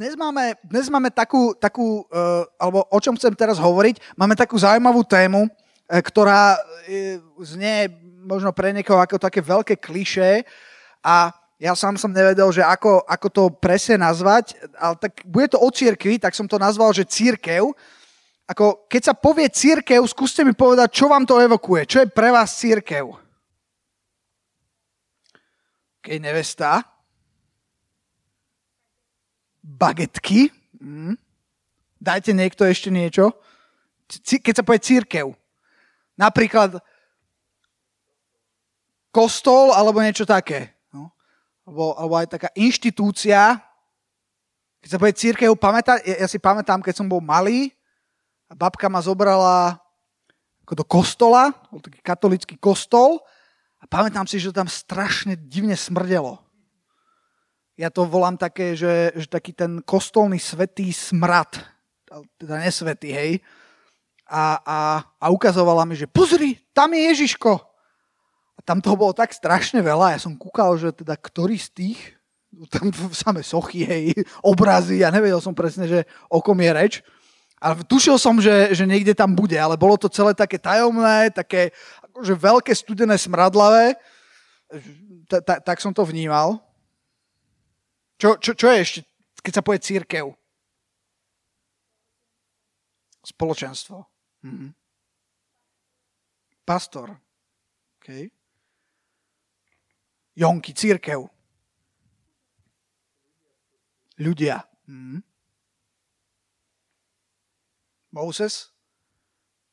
dnes máme, dnes máme takú, takú uh, alebo o čom chcem teraz hovoriť, máme takú zaujímavú tému, uh, ktorá uh, znie možno pre niekoho ako také veľké kliše a ja sám som nevedel, že ako, ako to presne nazvať, ale tak bude to o církvi, tak som to nazval, že církev. Ako, keď sa povie církev, skúste mi povedať, čo vám to evokuje. Čo je pre vás církev? Keď nevesta, bagetky. Mm. Dajte niekto ešte niečo. Keď sa povie církev. Napríklad kostol alebo niečo také. No. Alebo, alebo aj taká inštitúcia. Keď sa povie církev, pamätá, ja, ja si pamätám, keď som bol malý a babka ma zobrala ako do kostola, bol taký katolický kostol a pamätám si, že to tam strašne divne smrdelo ja to volám také, že, že taký ten kostolný svetý smrad, teda nesvetý, hej, a, a, a ukazovala mi, že pozri, tam je Ježiško. A tam toho bolo tak strašne veľa, ja som kúkal, že teda ktorý z tých, tam samé sochy, hej, obrazy, ja nevedel som presne, že o kom je reč. Ale tušil som, že, že niekde tam bude, ale bolo to celé také tajomné, také akože veľké studené smradlavé. Tak som to vnímal. Čo, čo, čo je ešte, keď sa povie církev? Spoločenstvo. Mhm. Pastor. Okay. Jonky, církev. Ľudia. Mhm. Moses.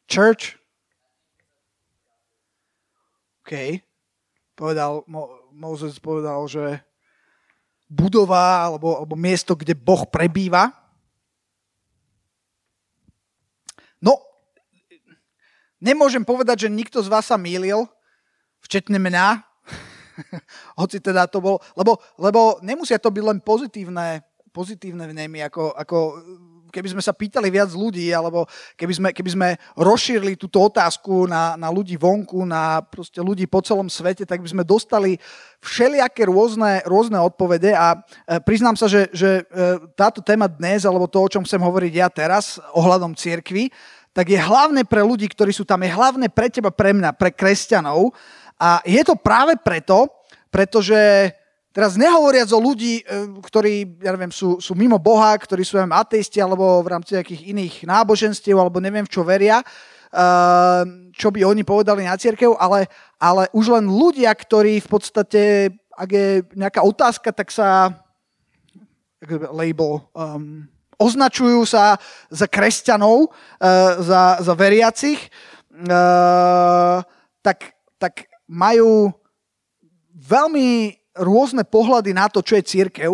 Church. OK. Povedal, Mo, Moses povedal, že budova alebo, alebo miesto, kde Boh prebýva. No, nemôžem povedať, že nikto z vás sa mýlil, včetne mňa, hoci teda to bol, lebo, lebo nemusia to byť len pozitívne, pozitívne vnemy, ako, ako keby sme sa pýtali viac ľudí, alebo keby sme, keby sme rozšírili túto otázku na, na ľudí vonku, na proste ľudí po celom svete, tak by sme dostali všelijaké rôzne, rôzne odpovede a e, priznám sa, že, že e, táto téma dnes, alebo to, o čom chcem hovoriť ja teraz, ohľadom cirkvy, tak je hlavné pre ľudí, ktorí sú tam, je hlavné pre teba, pre mňa, pre kresťanov. A je to práve preto, pretože Teraz nehovoriac o ľudí, e, ktorí, ja neviem, sú, sú mimo Boha, ktorí sú neviem, ateisti alebo v rámci nejakých iných náboženstiev alebo neviem v čo veria, e, čo by oni povedali na církev, ale, ale už len ľudia, ktorí v podstate, ak je nejaká otázka, tak sa label um, označujú sa za kresťanov, uh, za, za veriacich, uh, tak, tak majú veľmi rôzne pohľady na to, čo je církev.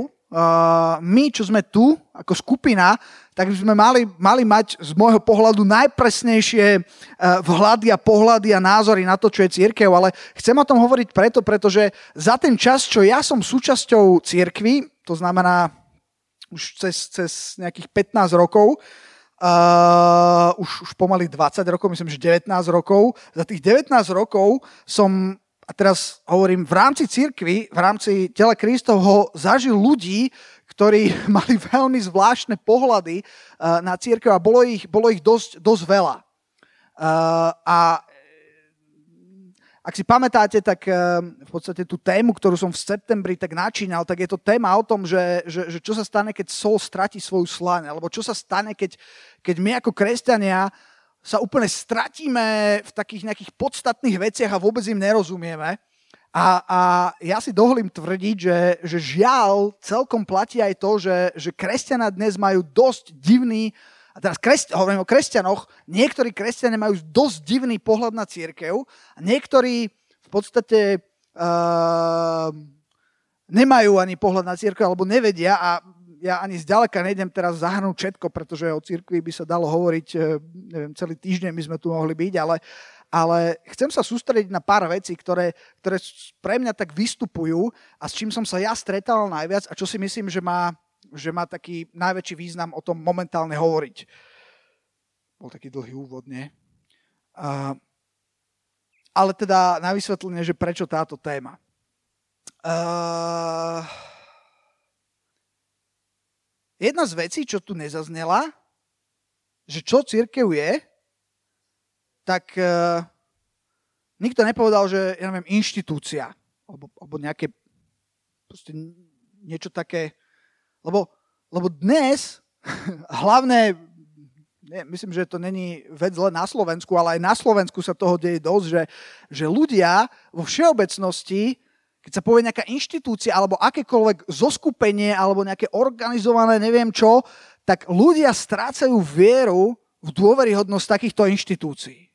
My, čo sme tu ako skupina, tak by sme mali, mali mať z môjho pohľadu najpresnejšie uh, vhľady a pohľady a názory na to, čo je církev, ale chcem o tom hovoriť preto, pretože za ten čas, čo ja som súčasťou církvy, to znamená už cez, cez nejakých 15 rokov, Uh, už, už pomaly 20 rokov, myslím, že 19 rokov. Za tých 19 rokov som a teraz hovorím, v rámci cirkvy, v rámci tela Kristovho zažil ľudí, ktorí mali veľmi zvláštne pohľady uh, na církev a bolo ich, bolo ich dosť, dosť veľa. Uh, a ak si pamätáte, tak uh, v podstate tú tému, ktorú som v septembri tak načínal, tak je to téma o tom, že, že, že čo sa stane, keď sol stratí svoju slaň, alebo čo sa stane, keď, keď my ako kresťania uh, sa úplne stratíme v takých nejakých podstatných veciach a vôbec im nerozumieme. A, a ja si dovolím tvrdiť, že, že žiaľ celkom platí aj to, že, že kresťania dnes majú dosť divný, a teraz kresť, hovorím o kresťanoch, niektorí kresťania majú dosť divný pohľad na církev a niektorí v podstate uh, nemajú ani pohľad na církev alebo nevedia a ja ani zďaleka nejdem teraz zahrnúť všetko, pretože o cirkvi by sa dalo hovoriť, e, neviem, celý týždeň by sme tu mohli byť, ale, ale chcem sa sústrediť na pár vecí, ktoré, ktoré pre mňa tak vystupujú a s čím som sa ja stretal najviac a čo si myslím, že má, že má taký najväčší význam o tom momentálne hovoriť. Bol taký dlhý úvod, nie? Uh, ale teda na vysvetlenie, že prečo táto téma. Uh, jedna z vecí, čo tu nezaznela, že čo církev je, tak uh, nikto nepovedal, že, ja neviem, inštitúcia, alebo, alebo nejaké, niečo také, lebo, lebo dnes hlavné, nie, myslím, že to není vec len na Slovensku, ale aj na Slovensku sa toho deje dosť, že, že ľudia vo všeobecnosti, keď sa povie nejaká inštitúcia alebo akékoľvek zoskupenie alebo nejaké organizované neviem čo, tak ľudia strácajú vieru v dôveryhodnosť takýchto inštitúcií.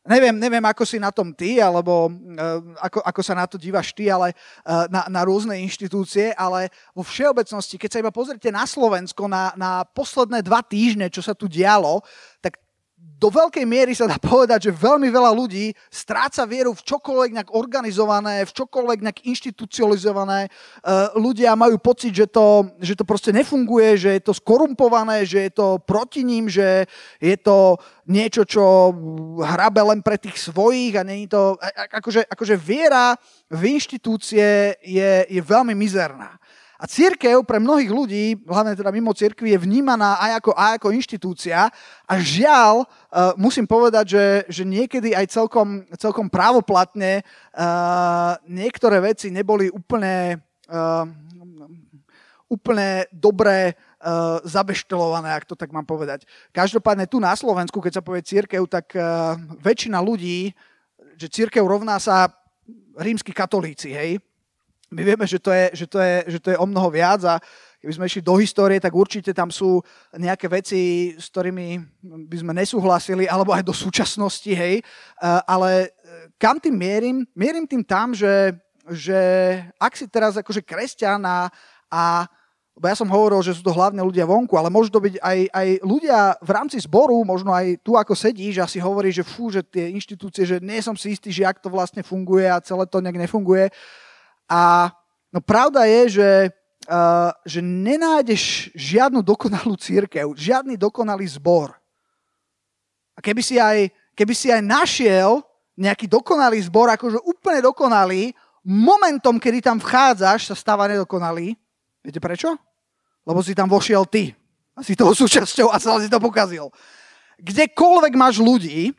Neviem, neviem, ako si na tom ty, alebo uh, ako, ako sa na to dívaš ty, ale uh, na, na rôzne inštitúcie, ale vo všeobecnosti, keď sa iba pozrite na Slovensko, na, na posledné dva týždne, čo sa tu dialo, tak do veľkej miery sa dá povedať, že veľmi veľa ľudí stráca vieru v čokoľvek nejak organizované, v čokoľvek nejak inštitucionalizované. Uh, ľudia majú pocit, že to, že to proste nefunguje, že je to skorumpované, že je to proti ním, že je to niečo, čo hrabe len pre tých svojich a není to... Akože, akože viera v inštitúcie je, je veľmi mizerná. A církev pre mnohých ľudí, hlavne teda mimo církvy, je vnímaná aj ako, aj ako inštitúcia. A žiaľ, uh, musím povedať, že, že niekedy aj celkom, celkom právoplatne uh, niektoré veci neboli úplne, uh, úplne dobré uh, zabeštelované, ak to tak mám povedať. Každopádne tu na Slovensku, keď sa povie církev, tak uh, väčšina ľudí, že církev rovná sa rímsky katolíci, hej? My vieme, že to, je, že, to je, že to je o mnoho viac a keby sme išli do histórie, tak určite tam sú nejaké veci, s ktorými by sme nesúhlasili, alebo aj do súčasnosti, hej. Ale e, kam tým mierim? Mierim tým tam, že, že ak si teraz akože kresťan a, a lebo ja som hovoril, že sú to hlavne ľudia vonku, ale môžu to byť aj, aj ľudia v rámci zboru, možno aj tu ako sedíš a si hovorí, že fú, že tie inštitúcie, že nie som si istý, že ak to vlastne funguje a celé to nejak nefunguje. A no pravda je, že, uh, že nenájdeš žiadnu dokonalú církev, žiadny dokonalý zbor. A keby si aj, keby si aj našiel nejaký dokonalý zbor, akože úplne dokonalý, momentom, kedy tam vchádzaš, sa stáva nedokonalý. Viete prečo? Lebo si tam vošiel ty. A si toho súčasťou a celé si to pokazil. Kdekoľvek máš ľudí,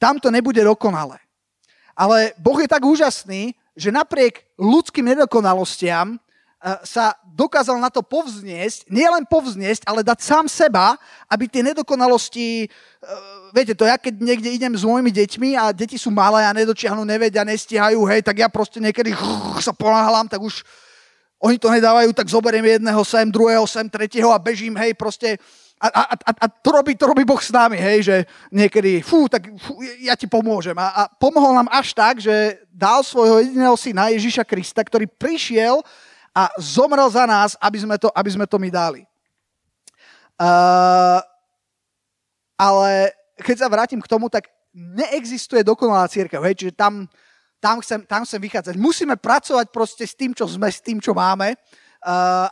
tam to nebude dokonalé. Ale Boh je tak úžasný, že napriek ľudským nedokonalostiam eh, sa dokázal na to povzniesť, nielen povzniesť, ale dať sám seba, aby tie nedokonalosti, eh, viete to, ja keď niekde idem s mojimi deťmi a deti sú malé a nedočiahnu, nevedia, nestihajú, hej, tak ja proste niekedy sa ponáhľam, tak už oni to nedávajú, tak zoberiem jedného sem, druhého sem, tretieho a bežím, hej, proste a, a, a, to, robí, to robí Boh s nami, hej, že niekedy, fú, tak fú, ja ti pomôžem. A, a pomohol nám až tak, že dal svojho jediného syna Ježiša Krista, ktorý prišiel a zomrel za nás, aby sme to, aby sme to my dali. Uh, ale keď sa vrátim k tomu, tak neexistuje dokonalá církev, hej, čiže tam, tam, chcem, tam chcem vychádzať. Musíme pracovať proste s tým, čo sme, s tým, čo máme Uh,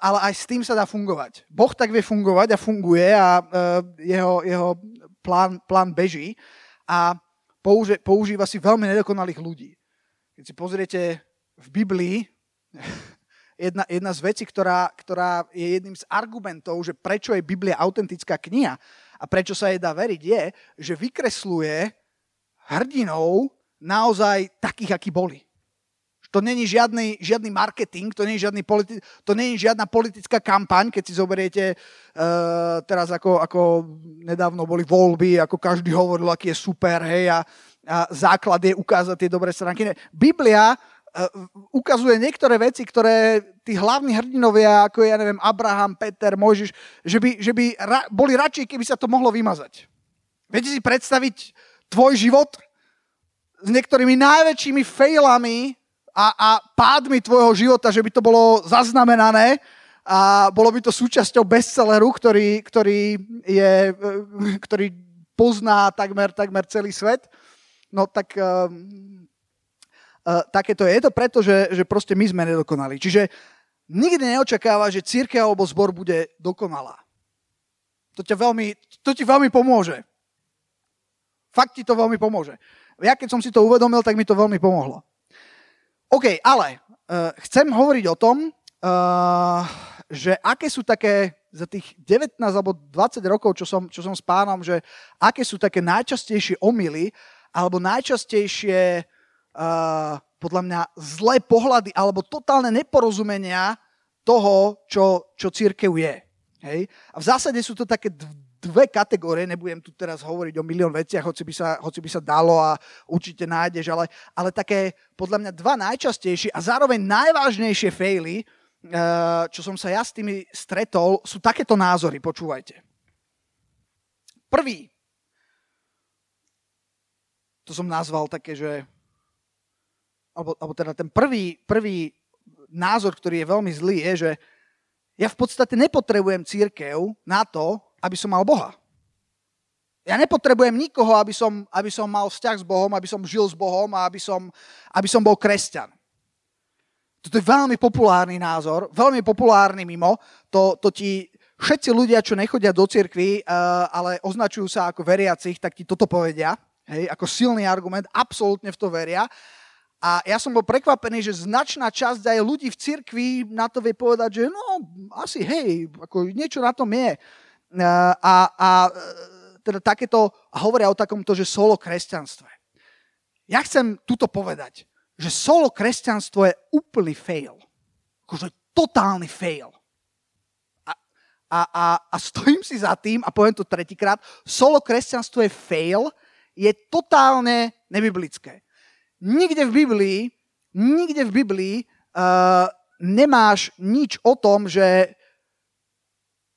ale aj s tým sa dá fungovať. Boh tak vie fungovať a funguje a uh, jeho, jeho plán, plán beží a použi, používa si veľmi nedokonalých ľudí. Keď si pozriete v Biblii, jedna, jedna z vecí, ktorá, ktorá je jedným z argumentov, že prečo je Biblia autentická kniha a prečo sa jej dá veriť, je, že vykresluje hrdinov naozaj takých, akí boli. To není žiadny, žiadny marketing, to není, žiadny politi- to není žiadna politická kampaň, keď si zoberiete uh, teraz ako, ako nedávno boli voľby, ako každý hovoril, aký je super, hej, a, a základ je ukázať tie dobré stránky. Biblia uh, ukazuje niektoré veci, ktoré tí hlavní hrdinovia, ako je, ja neviem, Abraham, Peter, Mojžiš, že by, že by ra- boli radšej, keby sa to mohlo vymazať. Viete si predstaviť tvoj život s niektorými najväčšími failami a, a pádmi tvojho života, že by to bolo zaznamenané a bolo by to súčasťou bestselleru, ktorý, ktorý, je, eh, ktorý pozná takmer, takmer celý svet. No tak uh, uh, takéto je. Je to preto, že, že proste my sme nedokonali. Čiže nikdy neočakáva, že církev alebo zbor bude dokonalá. To, ťa veľmi, to ti veľmi pomôže. Fakt ti to veľmi pomôže. Ja keď som si to uvedomil, tak mi to veľmi pomohlo. OK, ale uh, chcem hovoriť o tom, uh, že aké sú také za tých 19 alebo 20 rokov, čo som, čo som s pánom, že aké sú také najčastejšie omily alebo najčastejšie uh, podľa mňa zlé pohľady alebo totálne neporozumenia toho, čo, čo církev je. Hej? A v zásade sú to také dve kategórie, nebudem tu teraz hovoriť o milión veciach, hoci by sa, hoci by sa dalo a určite nájdeš, ale, ale také podľa mňa dva najčastejšie a zároveň najvážnejšie faily, eh, čo som sa ja s tými stretol, sú takéto názory, počúvajte. Prvý, to som nazval také, že alebo, alebo teda ten prvý, prvý názor, ktorý je veľmi zlý, je, že ja v podstate nepotrebujem církev na to, aby som mal Boha. Ja nepotrebujem nikoho, aby som, aby som mal vzťah s Bohom, aby som žil s Bohom a aby som, aby som bol kresťan. Toto je veľmi populárny názor, veľmi populárny mimo. To, to ti všetci ľudia, čo nechodia do cirkvy, uh, ale označujú sa ako veriacich, tak ti toto povedia. Hej, ako silný argument, absolútne v to veria. A ja som bol prekvapený, že značná časť aj ľudí v cirkvi na to vie povedať, že no, asi hej, ako niečo na tom je. A, a teda takéto hovoria o takomto, že solo kresťanstve. Ja chcem tuto povedať, že solo kresťanstvo je úplný fail. Akože totálny fail. A, a, a, a stojím si za tým, a poviem to tretíkrát, solo kresťanstvo je fail, je totálne nebiblické. Nikde v Biblii, nikde v Biblii uh, nemáš nič o tom, že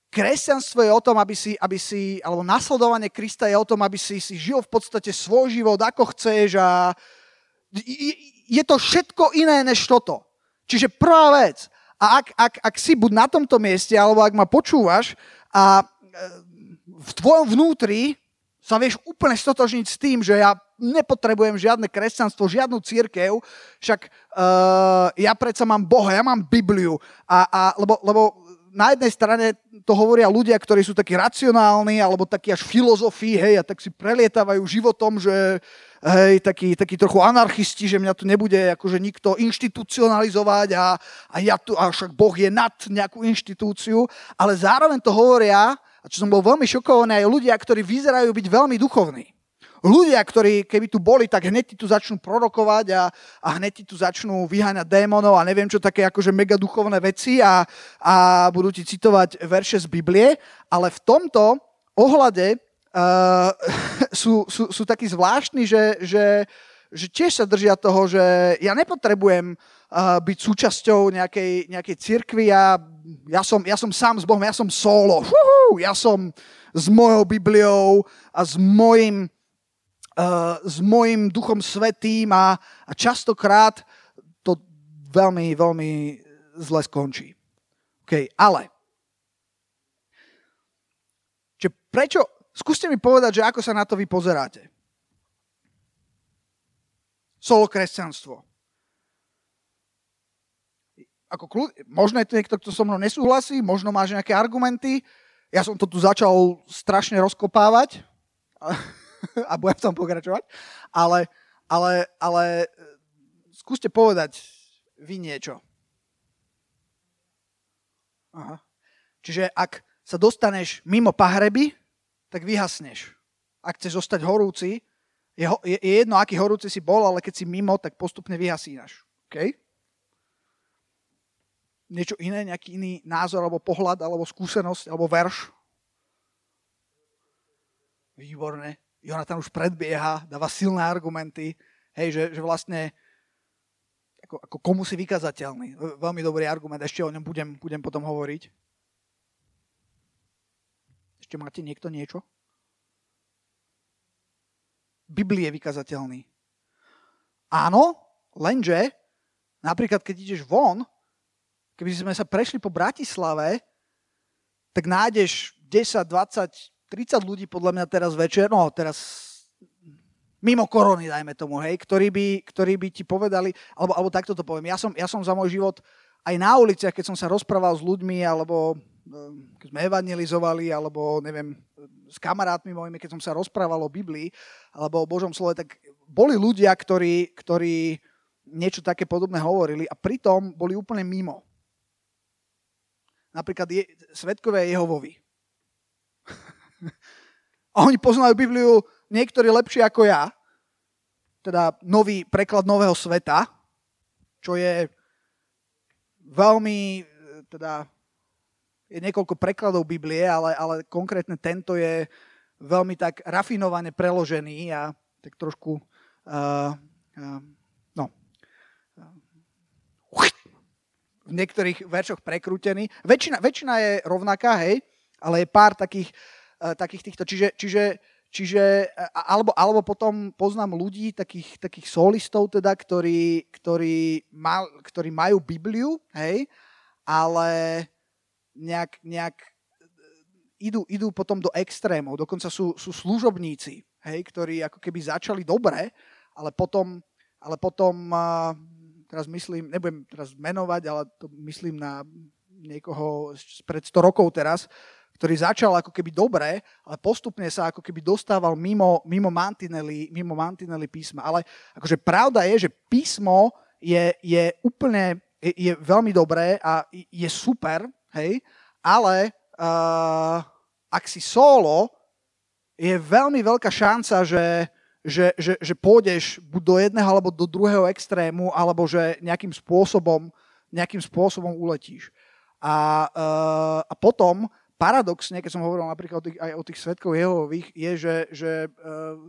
kresťanstvo je o tom, aby si, aby si, alebo nasledovanie Krista je o tom, aby si, si žil v podstate svoj život, ako chceš a je to všetko iné než toto. Čiže prvá vec, a ak, ak, ak si buď na tomto mieste, alebo ak ma počúvaš a e, v tvojom vnútri sa vieš úplne stotožniť s tým, že ja nepotrebujem žiadne kresťanstvo, žiadnu církev, však uh, ja predsa mám Boha, ja mám Bibliu. A, a, lebo, lebo na jednej strane to hovoria ľudia, ktorí sú takí racionálni alebo takí až filozofii, hej, a tak si prelietávajú životom, že hej, takí, takí trochu anarchisti, že mňa tu nebude akože nikto inštitucionalizovať a, a ja tu, a však Boh je nad nejakú inštitúciu, ale zároveň to hovoria a čo som bol veľmi šokovaný, aj ľudia, ktorí vyzerajú byť veľmi duchovní. Ľudia, ktorí keby tu boli, tak hneď ti tu začnú prorokovať a, a hneď ti tu začnú vyháňať démonov a neviem čo také akože mega duchovné veci a, a budú ti citovať verše z Biblie, ale v tomto ohľade uh, sú, sú, sú takí zvláštni, že, že, že tiež sa držia toho, že ja nepotrebujem uh, byť súčasťou nejakej, nejakej cirkvi, ja, ja, som, ja som sám s Bohom, ja som solo, Uhu, ja som s mojou Bibliou a s mojim, s mojim duchom svetým a, a častokrát to veľmi, veľmi zle skončí. OK, ale Čiže prečo, skúste mi povedať, že ako sa na to vy pozeráte. Solo kresťanstvo ako kľud, možno je to niekto, kto so mnou nesúhlasí, možno máš nejaké argumenty. Ja som to tu začal strašne rozkopávať a, budem tam pokračovať, ale, ale, ale e, skúste povedať vy niečo. Aha. Čiže ak sa dostaneš mimo pahreby, tak vyhasneš. Ak chceš zostať horúci, je, je, je jedno, aký horúci si bol, ale keď si mimo, tak postupne vyhasínaš. Okay? niečo iné, nejaký iný názor, alebo pohľad, alebo skúsenosť, alebo verš? Výborné. Jonathan už predbieha, dáva silné argumenty, hej, že, že vlastne ako, ako komu si vykazateľný. Veľmi dobrý argument, ešte o ňom budem, budem potom hovoriť. Ešte máte niekto niečo? Biblie je vykazateľný. Áno, lenže napríklad keď ideš von, keby sme sa prešli po Bratislave, tak nájdeš 10, 20, 30 ľudí podľa mňa teraz večer, no teraz mimo korony, dajme tomu, hej, ktorí by, ktorí by ti povedali, alebo, alebo takto to poviem, ja som, ja som za môj život aj na uliciach, keď som sa rozprával s ľuďmi, alebo ehm, keď sme evangelizovali, alebo neviem, s kamarátmi mojimi, keď som sa rozprával o Biblii, alebo o Božom slove, tak boli ľudia, ktorí, ktorí niečo také podobné hovorili a pritom boli úplne mimo. napríklad je, svetkovia Jehovovi. A oni poznajú Bibliu niektorí lepšie ako ja, teda nový preklad nového sveta, čo je veľmi, teda je niekoľko prekladov Biblie, ale, ale konkrétne tento je veľmi tak rafinovane preložený a tak trošku uh, uh, no, v niektorých veršoch prekrútený. Väčšina, väčšina je rovnaká, hej, ale je pár takých, takých týchto. Čiže, čiže Čiže, alebo, alebo potom poznám ľudí, takých, takých solistov, teda, ktorí, ktorí, mal, ktorí majú Bibliu, hej, ale nejak, nejak idú, idú potom do extrémov. Dokonca sú, sú služobníci, hej, ktorí ako keby začali dobre, ale potom, ale potom teraz myslím, nebudem teraz menovať, ale to myslím na niekoho pred 100 rokov teraz, ktorý začal ako keby dobre, ale postupne sa ako keby dostával mimo, mimo, mantinely, mimo mantinely písma. Ale akože pravda je, že písmo je, je úplne, je, je veľmi dobré a je super, hej, ale uh, ak si solo, je veľmi veľká šanca, že, že, že, že pôjdeš buď do jedného alebo do druhého extrému, alebo že nejakým spôsobom, nejakým spôsobom uletíš. A, uh, a potom paradoxne, keď som hovoril napríklad o tých, aj o tých svetkov Jehovových, je, že, že uh,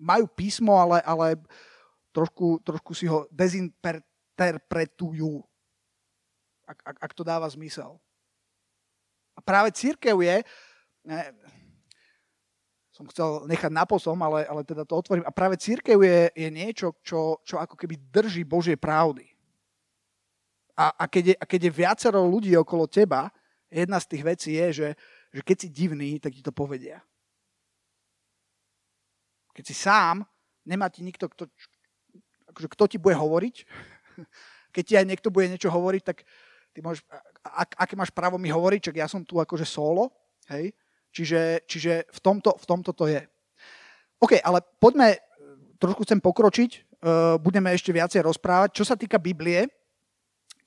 majú písmo, ale, ale trošku, trošku si ho dezinterpretujú, ak, ak, ak to dáva zmysel. A práve církev je, ne, som chcel nechať naposom, ale, ale teda to otvorím, a práve církev je, je niečo, čo, čo ako keby drží Božie pravdy. A, a, keď je, a keď je viacero ľudí okolo teba, jedna z tých vecí je, že, že keď si divný, tak ti to povedia. Keď si sám, nemá ti nikto, kto, akože kto ti bude hovoriť. Keď ti aj niekto bude niečo hovoriť, tak ty môžeš, ak, aké máš právo mi hovoriť, čak ja som tu akože solo, hej? Čiže, čiže v, tomto, v tomto to je. OK, ale poďme, trošku chcem pokročiť, uh, budeme ešte viacej rozprávať. Čo sa týka Biblie,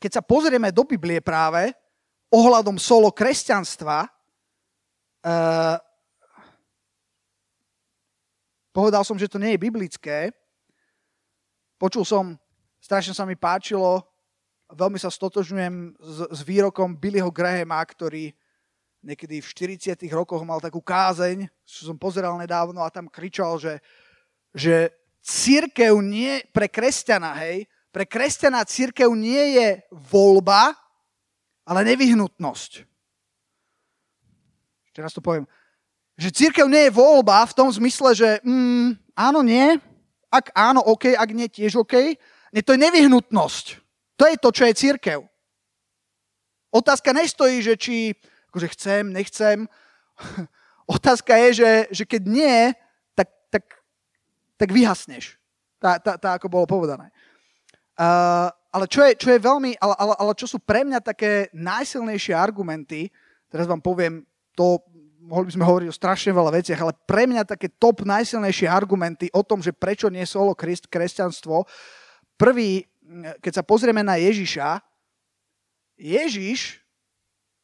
keď sa pozrieme do Biblie práve, ohľadom solo kresťanstva, uh, povedal som, že to nie je biblické. Počul som, strašne sa mi páčilo, veľmi sa stotožňujem s, s výrokom Billyho Grahama, ktorý niekedy v 40 rokoch mal takú kázeň, čo som pozeral nedávno a tam kričal, že, že církev nie, pre kresťana, hej, pre kresťana církev nie je voľba, ale nevyhnutnosť. Ešte to poviem. Že církev nie je voľba v tom zmysle, že mm, áno, nie, ak áno, OK, ak nie, tiež OK. Nie, to je nevyhnutnosť. To je to, čo je církev. Otázka nestojí, že či akože chcem, nechcem. Otázka je, že, že keď nie, tak, tak, tak vyhasneš. Tá, tá, tá, ako bolo povedané. Uh, ale čo je, čo je veľmi, ale, ale, ale čo sú pre mňa také najsilnejšie argumenty, teraz vám poviem, to mohli by sme hovoriť o strašne veľa veciach, ale pre mňa také top najsilnejšie argumenty o tom, že prečo nie solo kresť, kresťanstvo. Prvý, keď sa pozrieme na Ježiša, Ježiš,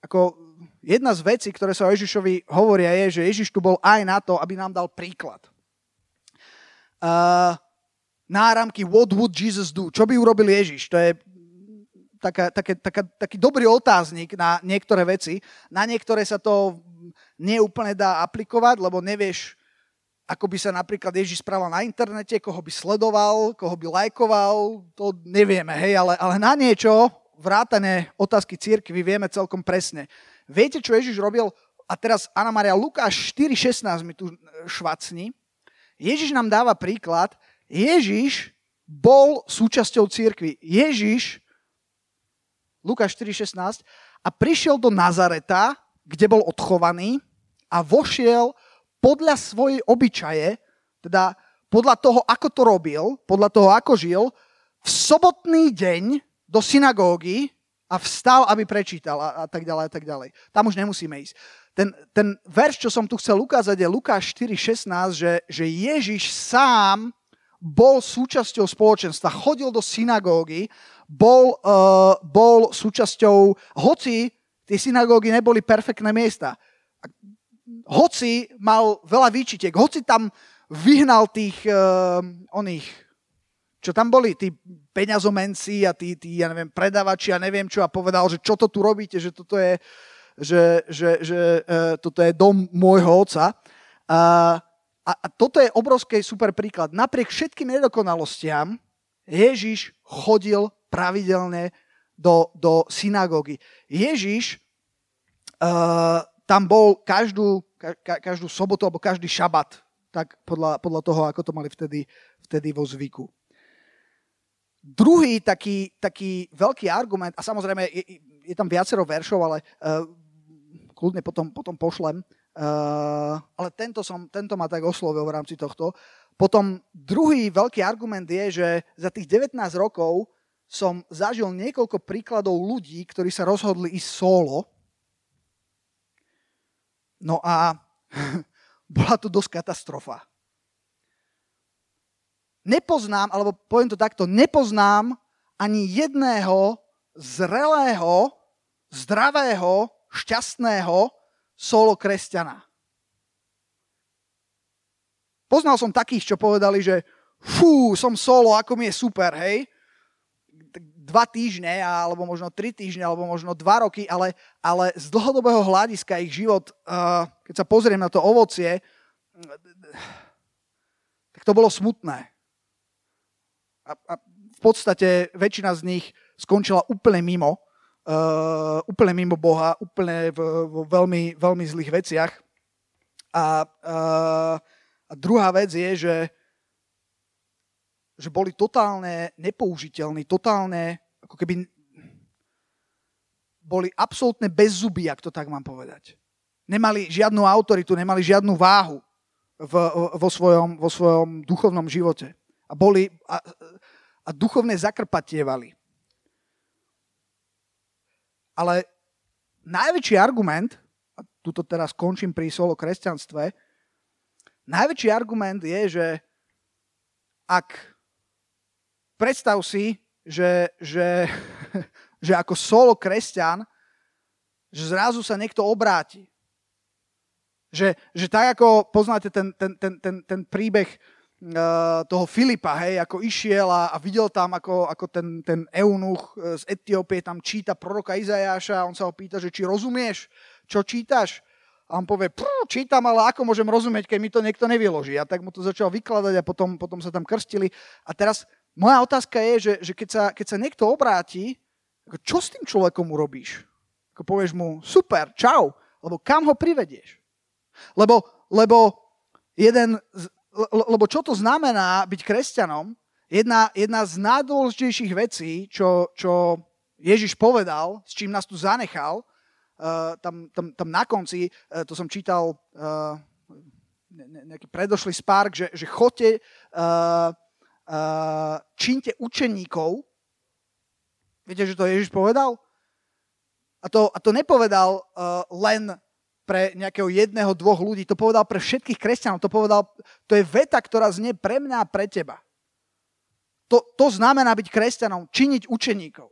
ako jedna z vecí, ktoré sa o Ježišovi hovoria, je, že Ježiš tu bol aj na to, aby nám dal príklad. Uh, náramky What would Jesus do? Čo by urobil Ježiš? To je taká, taká, taká, taký dobrý otáznik na niektoré veci. Na niektoré sa to neúplne dá aplikovať, lebo nevieš, ako by sa napríklad Ježiš správal na internete, koho by sledoval, koho by lajkoval, to nevieme, hej, ale, ale na niečo, vrátane otázky církvy, vieme celkom presne. Viete, čo Ježiš robil? A teraz Anna Maria Lukáš 4.16 mi tu švacní. Ježiš nám dáva príklad, Ježiš bol súčasťou církvy. Ježiš, Lukáš 4.16, a prišiel do Nazareta, kde bol odchovaný a vošiel podľa svojej obyčaje, teda podľa toho, ako to robil, podľa toho, ako žil, v sobotný deň do synagógy a vstal, aby prečítal a, a tak ďalej a tak ďalej. Tam už nemusíme ísť. Ten, ten verš, čo som tu chcel ukázať, je Lukáš 4.16, že, že Ježiš sám bol súčasťou spoločenstva, chodil do synagógy, bol, uh, bol súčasťou, hoci Tie synagógy neboli perfektné miesta. Hoci mal veľa výčitek, hoci tam vyhnal tých uh, oných, čo tam boli, tí peňazomenci a tí, tí, ja neviem, predavači a neviem čo a povedal, že čo to tu robíte, že toto je, že, že, že uh, toto je dom môjho oca. Uh, a, toto je obrovský super príklad. Napriek všetkým nedokonalostiam Ježiš chodil pravidelne do, do synagógy. Ježiš uh, tam bol každú, ka, každú sobotu alebo každý šabat tak podľa, podľa toho, ako to mali vtedy, vtedy vo zvyku. Druhý taký, taký veľký argument, a samozrejme je, je tam viacero veršov, ale uh, kľudne potom, potom pošlem, uh, ale tento, som, tento ma tak oslovil v rámci tohto. Potom druhý veľký argument je, že za tých 19 rokov som zažil niekoľko príkladov ľudí, ktorí sa rozhodli ísť solo. No a bola to dosť katastrofa. Nepoznám, alebo poviem to takto, nepoznám ani jedného zrelého, zdravého, šťastného solo kresťana. Poznal som takých, čo povedali, že fú, som solo, ako mi je super, hej. Dva týždne, alebo možno tri týždne, alebo možno dva roky, ale, ale z dlhodobého hľadiska ich život uh, keď sa pozriem na to ovocie, tak to bolo smutné. A, a v podstate väčšina z nich skončila úplne mimo, uh, úplne mimo Boha, úplne v, v veľmi, veľmi zlých veciach. A, uh, a druhá vec je, že, že boli totálne nepoužiteľní, totálne, ako keby boli absolútne bez zuby, ak to tak mám povedať nemali žiadnu autoritu, nemali žiadnu váhu v, vo, svojom, vo svojom duchovnom živote. A boli a, a duchovne zakrpatievali. Ale najväčší argument, a tuto teraz končím pri solo kresťanstve, najväčší argument je, že ak predstav si, že, že, že ako solo kresťan, že zrazu sa niekto obráti. Že, že tak ako poznáte ten, ten, ten, ten, ten príbeh toho Filipa, hej, ako išiel a, a videl tam, ako, ako ten, ten eunuch z Etiópie tam číta proroka Izajáša a on sa ho pýta, že či rozumieš, čo čítaš? A on povie, čítam, ale ako môžem rozumieť, keď mi to niekto nevyloží. A tak mu to začal vykladať a potom, potom sa tam krstili. A teraz moja otázka je, že, že keď, sa, keď sa niekto obráti, čo s tým človekom urobíš? Ako povieš mu, super, čau, lebo kam ho privedieš? Lebo, lebo, jeden, lebo čo to znamená byť kresťanom? Jedna, jedna z najdôležitejších vecí, čo, čo Ježiš povedal, s čím nás tu zanechal, uh, tam, tam, tam na konci, uh, to som čítal uh, nejaký predošlý spárk, že, že chodte, uh, uh, čínte učeníkov. Viete, že to Ježiš povedal? A to, a to nepovedal uh, len pre nejakého jedného, dvoch ľudí, to povedal pre všetkých kresťanov, to povedal, to je veta, ktorá znie pre mňa a pre teba. To, to znamená byť kresťanom, činiť učeníkov.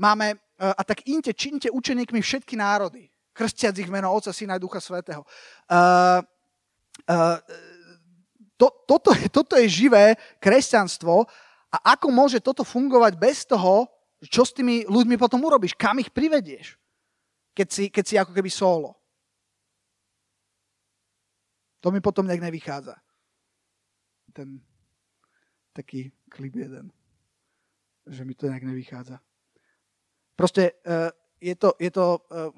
Máme, e, a tak inte, činite učeníkmi všetky národy, krstiac ich meno Otca, Syna a Ducha Svetého. Uh, uh, to, toto, je, toto je živé kresťanstvo a ako môže toto fungovať bez toho, čo s tými ľuďmi potom urobíš, kam ich privedieš, keď si, keď si ako keby solo. To mi potom nejak nevychádza. Ten taký klip jeden. Že mi to nejak nevychádza. Proste uh, je to, je to, uh,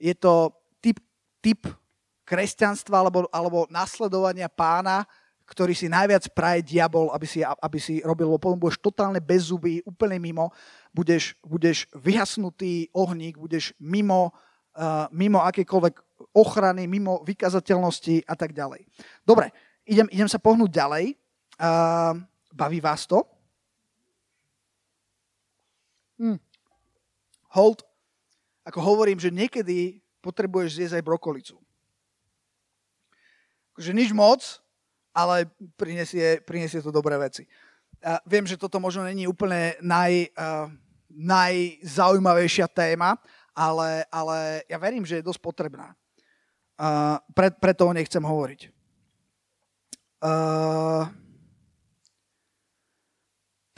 je to typ, typ kresťanstva alebo, alebo nasledovania pána, ktorý si najviac praje diabol, aby si, aby si robil, lebo potom budeš totálne bez zuby, úplne mimo, budeš, budeš vyhasnutý ohník, budeš mimo, mimo akékoľvek ochrany, mimo vykazateľnosti a tak ďalej. Dobre, idem, idem sa pohnúť ďalej. Uh, baví vás to? Hm. Hold, ako hovorím, že niekedy potrebuješ zjesť aj brokolicu. Akože nič moc, ale prinesie, prinesie to dobré veci. Uh, viem, že toto možno není úplne naj, uh, najzaujímavejšia téma, ale, ale ja verím, že je dosť potrebná. Uh, pre, preto o nej chcem hovoriť. Uh,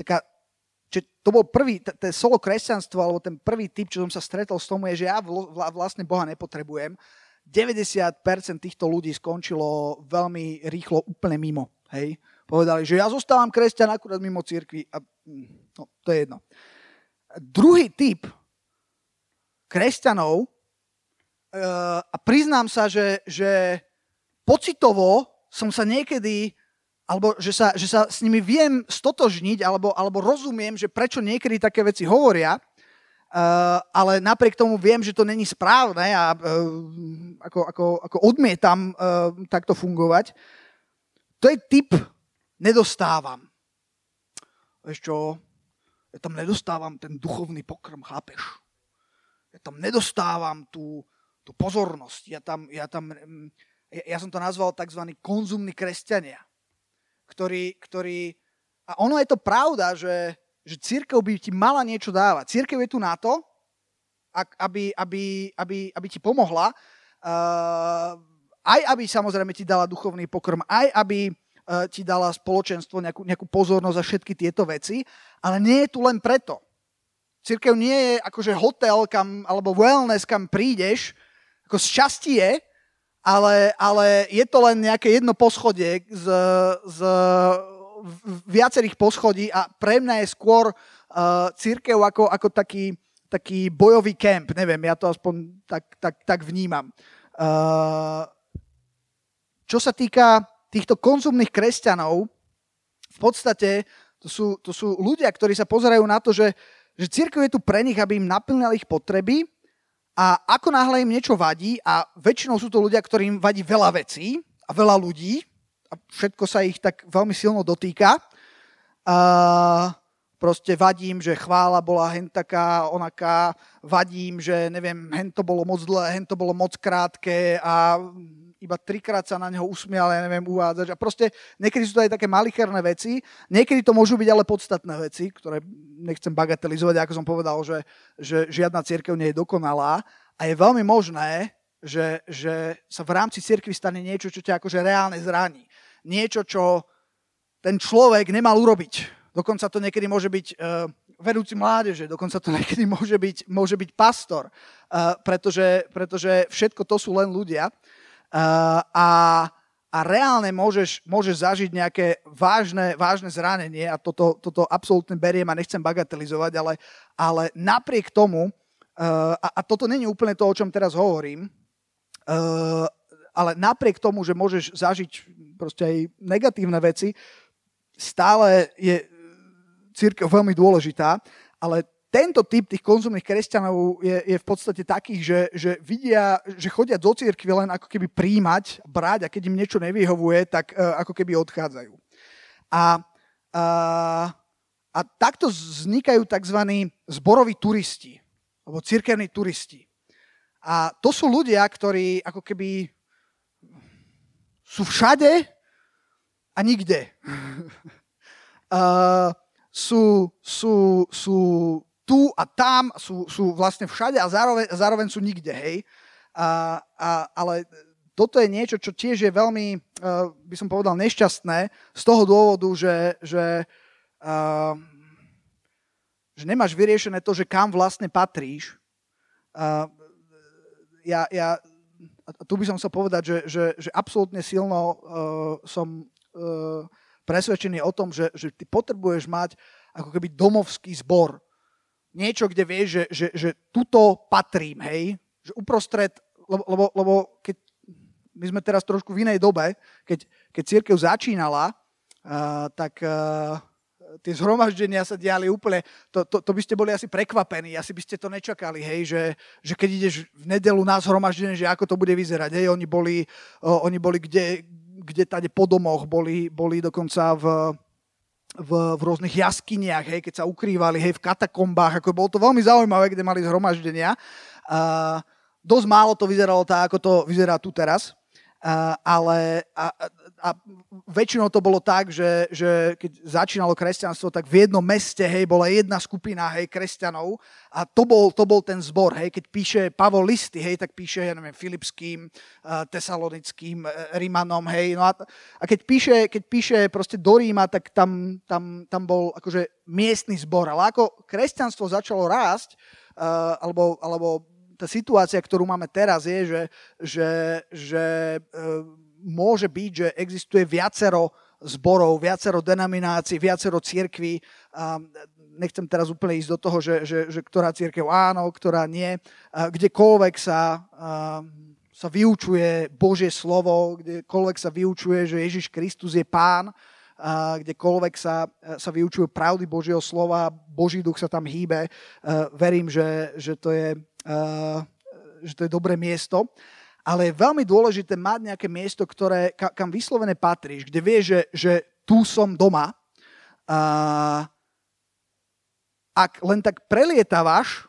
taká, či to bol prvý, to solo kresťanstvo, alebo ten prvý typ, čo som sa stretol s tomu, je, že ja vlastne Boha nepotrebujem. 90% týchto ľudí skončilo veľmi rýchlo úplne mimo. Hej? Povedali, že ja zostávam kresťan akurát mimo cirkvi. A, no, to je jedno. Druhý typ kresťanov Eh, a priznám sa, že, že pocitovo som sa niekedy, alebo že sa, že sa s nimi viem stotožniť, alebo, alebo rozumiem, že prečo niekedy také veci hovoria, uh, ale napriek tomu viem, že to není správne a uh, ako, ako, ako odmietam uh, takto fungovať. To je typ nedostávam. Vieš čo? Ja tam nedostávam ten duchovný pokrm, chápeš? Ja tam nedostávam tú, tú pozornosť. Ja, tam, ja, tam, mm, ja, ja som to nazval tzv. konzumní kresťania, ktorí, ktorí... A ono je to pravda, že, že církev by ti mala niečo dávať. Církev je tu na to, aby, aby, aby, aby ti pomohla, uh, aj aby samozrejme ti dala duchovný pokrm, aj aby uh, ti dala spoločenstvo, nejakú, nejakú pozornosť a všetky tieto veci, ale nie je tu len preto. Církev nie je akože hotel kam, alebo wellness, kam prídeš ako z je, ale, ale je to len nejaké jedno poschodie z, z viacerých poschodí a pre mňa je skôr uh, církev ako, ako taký, taký bojový kemp. Neviem, ja to aspoň tak, tak, tak vnímam. Uh, čo sa týka týchto konzumných kresťanov, v podstate to sú, to sú ľudia, ktorí sa pozerajú na to, že, že církev je tu pre nich, aby im naplňali ich potreby a ako náhle im niečo vadí, a väčšinou sú to ľudia, ktorým vadí veľa vecí a veľa ľudí, a všetko sa ich tak veľmi silno dotýka, a proste vadím, že chvála bola hen taká, onaká, vadím, že neviem, hen to bolo moc dlhé, hen to bolo moc krátke a iba trikrát sa na neho usmial, ja neviem, uvádzať. A proste niekedy sú to aj také malicherné veci, niekedy to môžu byť ale podstatné veci, ktoré nechcem bagatelizovať, ako som povedal, že, že žiadna církev nie je dokonalá a je veľmi možné, že, že sa v rámci cirkvi stane niečo, čo ťa akože reálne zraní. Niečo, čo ten človek nemal urobiť. Dokonca to niekedy môže byť uh, vedúci mládeže, dokonca to niekedy môže byť, môže byť pastor, uh, pretože, pretože všetko to sú len ľudia. A, a reálne môžeš, môžeš zažiť nejaké vážne, vážne zranenie a toto, toto absolútne beriem a nechcem bagatelizovať, ale, ale napriek tomu, a, a toto není úplne to, o čom teraz hovorím, ale napriek tomu, že môžeš zažiť proste aj negatívne veci, stále je církev veľmi dôležitá, ale tento typ tých konzumných kresťanov je, je v podstate takých, že, že vidia, že chodia do církvy len ako keby príjmať, brať a keď im niečo nevyhovuje, tak uh, ako keby odchádzajú. A, uh, a takto vznikajú tzv. zboroví turisti, alebo církevní turisti. A to sú ľudia, ktorí ako keby sú všade a nikde. uh, sú, sú, sú tu a tam, sú, sú vlastne všade a zároveň, zároveň sú nikde, hej. A, a, ale toto je niečo, čo tiež je veľmi, uh, by som povedal, nešťastné z toho dôvodu, že, že, uh, že nemáš vyriešené to, že kam vlastne patríš. Uh, ja, ja, tu by som sa povedať, že, že, že absolútne silno uh, som uh, presvedčený o tom, že, že ty potrebuješ mať ako keby domovský zbor niečo, kde vieš, že, že, že tuto patrím, hej, že uprostred, lebo, lebo, lebo keď my sme teraz trošku v inej dobe, keď, keď církev začínala, uh, tak uh, tie zhromaždenia sa diali úplne, to, to, to by ste boli asi prekvapení, asi by ste to nečakali, hej, že, že keď ideš v nedelu na zhromaždenie, že ako to bude vyzerať, hej, oni boli, uh, oni boli kde, kde tade po domoch, boli, boli dokonca v, v, v rôznych jaskyniach, hej, keď sa ukrývali, hej, v katakombách, ako bolo to veľmi zaujímavé, kde mali zhromaždenia. Uh, dosť málo to vyzeralo tak, ako to vyzerá tu teraz. Ale a, a väčšinou to bolo tak, že, že keď začínalo kresťanstvo, tak v jednom meste, hej, bola jedna skupina, hej, kresťanov. A to bol, to bol ten zbor, hej, keď píše Pavol listy, hej, tak píše, ja neviem, Filipským, Tesalonickým, e, Rímanom, hej, no a, a keď píše, keď píše proste do Ríma, tak tam, tam, tam bol akože miestny zbor, ale ako kresťanstvo začalo rásť, uh, alebo, alebo tá situácia, ktorú máme teraz, je, že, že, že e, môže byť, že existuje viacero zborov, viacero denominácií, viacero církví. Nechcem teraz úplne ísť do toho, že, že, že ktorá církev áno, ktorá nie. Kdekoľvek sa, sa vyučuje Božie slovo, kdekoľvek sa vyučuje, že Ježiš Kristus je pán, kdekoľvek sa, sa vyučujú pravdy Božieho slova, Boží duch sa tam hýbe. Verím, že, že to je že to je dobré miesto, ale je veľmi dôležité mať nejaké miesto, ktoré, kam vyslovene patríš, kde vieš, že, že tu som doma. A ak len tak prelietavaš,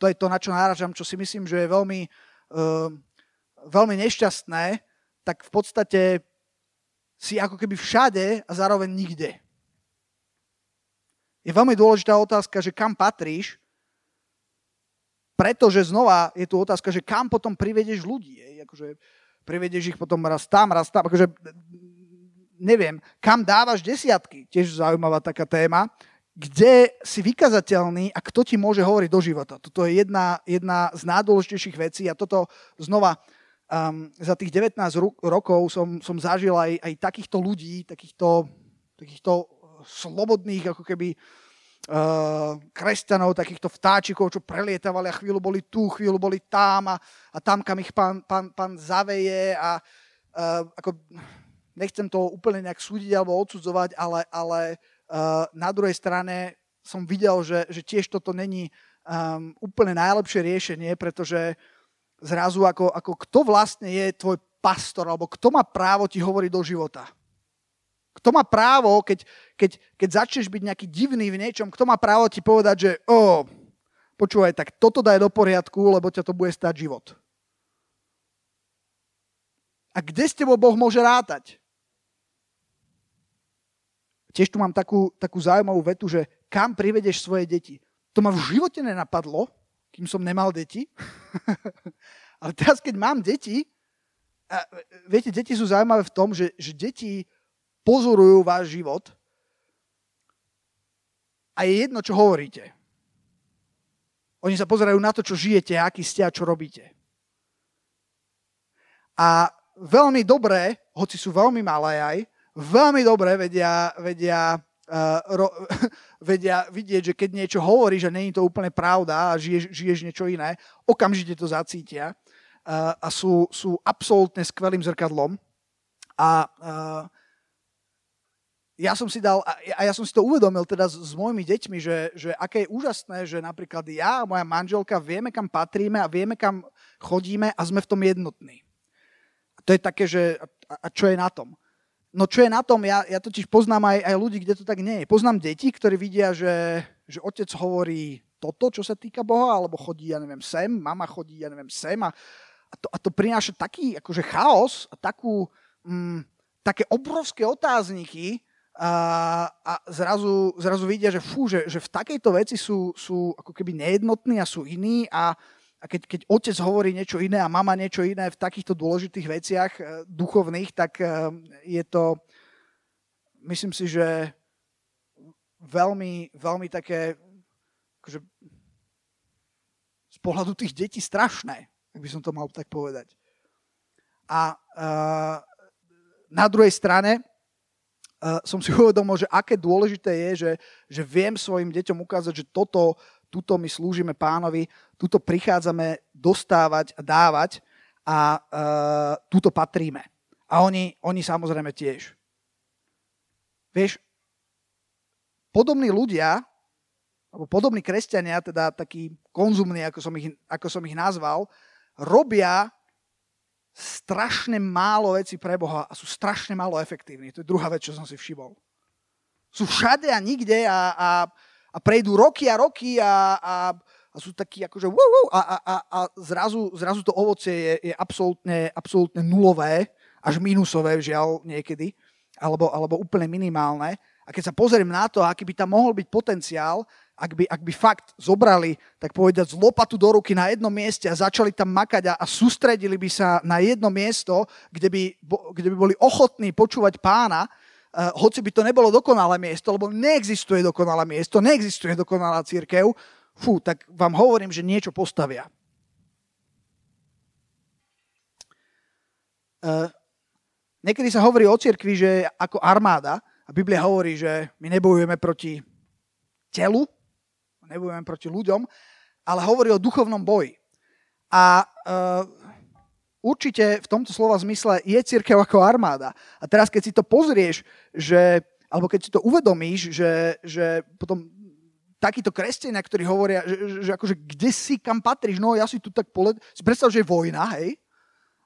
to je to, na čo náražam, čo si myslím, že je veľmi, uh, veľmi nešťastné, tak v podstate si ako keby všade a zároveň nikde. Je veľmi dôležitá otázka, že kam patríš pretože znova je tu otázka, že kam potom privedeš ľudí. Je? Akože privedeš ich potom raz tam, raz tam. Akože, neviem, kam dávaš desiatky, tiež zaujímavá taká téma, kde si vykazateľný a kto ti môže hovoriť do života. Toto je jedna, jedna z najdôležitejších vecí a toto znova um, za tých 19 rokov som, som zažil aj, aj takýchto ľudí, takýchto, takýchto slobodných ako keby kresťanov, takýchto vtáčikov, čo prelietavali a chvíľu boli tu, chvíľu boli tam a, a tam, kam ich pán, pán, pán zaveje a uh, ako, nechcem to úplne nejak súdiť alebo odsudzovať, ale, ale uh, na druhej strane som videl, že, že tiež toto není um, úplne najlepšie riešenie, pretože zrazu ako, ako kto vlastne je tvoj pastor, alebo kto má právo ti hovoriť do života. Kto má právo, keď, keď, keď začneš byť nejaký divný v niečom, kto má právo ti povedať, že o, počúvaj, tak toto daj do poriadku, lebo ťa to bude stať život. A kde s tebou Boh môže rátať? Tiež tu mám takú, takú zaujímavú vetu, že kam privedeš svoje deti. To ma v živote nenapadlo, kým som nemal deti. Ale teraz, keď mám deti, a viete, deti sú zaujímavé v tom, že, že deti pozorujú váš život a je jedno, čo hovoríte. Oni sa pozerajú na to, čo žijete, aký ste a čo robíte. A veľmi dobré, hoci sú veľmi malé aj, veľmi dobre vedia, vedia, uh, ro, vedia vidieť, že keď niečo hovoríš a není to úplne pravda a žiješ, žiješ niečo iné, okamžite to zacítia uh, a sú, sú absolútne skvelým zrkadlom. A uh, ja som si dal, a ja som si to uvedomil teda s, s mojimi deťmi, že, že aké je úžasné, že napríklad ja a moja manželka vieme, kam patríme a vieme, kam chodíme a sme v tom jednotní. A to je také, že a, a čo je na tom? No čo je na tom, ja, ja totiž poznám aj, aj ľudí, kde to tak nie je. Poznám deti, ktorí vidia, že, že otec hovorí toto, čo sa týka Boha, alebo chodí, ja neviem, sem, mama chodí, ja neviem, sem a, a, to, a to prináša taký akože chaos a takú, mm, také obrovské otázniky, a, a zrazu, zrazu vidia, že fú, že, že v takejto veci sú, sú ako keby nejednotní a sú iní a, a keď, keď otec hovorí niečo iné a mama niečo iné v takýchto dôležitých veciach e, duchovných, tak e, je to, myslím si, že veľmi, veľmi také, akože z pohľadu tých detí strašné, ak by som to mal tak povedať. A uh, na druhej strane, som si uvedomil, že aké dôležité je, že, že viem svojim deťom ukázať, že toto, tuto my slúžime pánovi, tuto prichádzame dostávať a dávať a uh, tuto patríme. A oni, oni samozrejme tiež. Vieš, podobní ľudia, alebo podobní kresťania, teda takí konzumní, ako som ich, ako som ich nazval, robia strašne málo vecí pre Boha a sú strašne málo efektívni. To je druhá vec, čo som si všimol. Sú všade a nikde a, a, a prejdú roky a roky a, a a sú takí akože wow, wow, a, a, a, a zrazu, zrazu to ovocie je, je absolútne, absolútne nulové, až minusové, žiaľ, niekedy, alebo, alebo úplne minimálne. A keď sa pozriem na to, aký by tam mohol byť potenciál, ak by, ak by fakt zobrali, tak povedať, z lopatu do ruky na jednom mieste a začali tam makať a, a sústredili by sa na jedno miesto, kde by, kde by boli ochotní počúvať pána, uh, hoci by to nebolo dokonalé miesto, lebo neexistuje dokonalé miesto, neexistuje dokonalá církev, fú, tak vám hovorím, že niečo postavia. Uh, niekedy sa hovorí o cirkvi, že ako armáda, a Biblia hovorí, že my nebojujeme proti telu, nebojujeme proti ľuďom, ale hovorí o duchovnom boji. A uh, určite v tomto slova zmysle je církev ako armáda. A teraz, keď si to pozrieš, že, alebo keď si to uvedomíš, že, že potom takíto kresťania, ktorí hovoria, že, že, že akože kde si, kam patríš, no ja si tu tak poled... Si predstav, že je vojna, hej?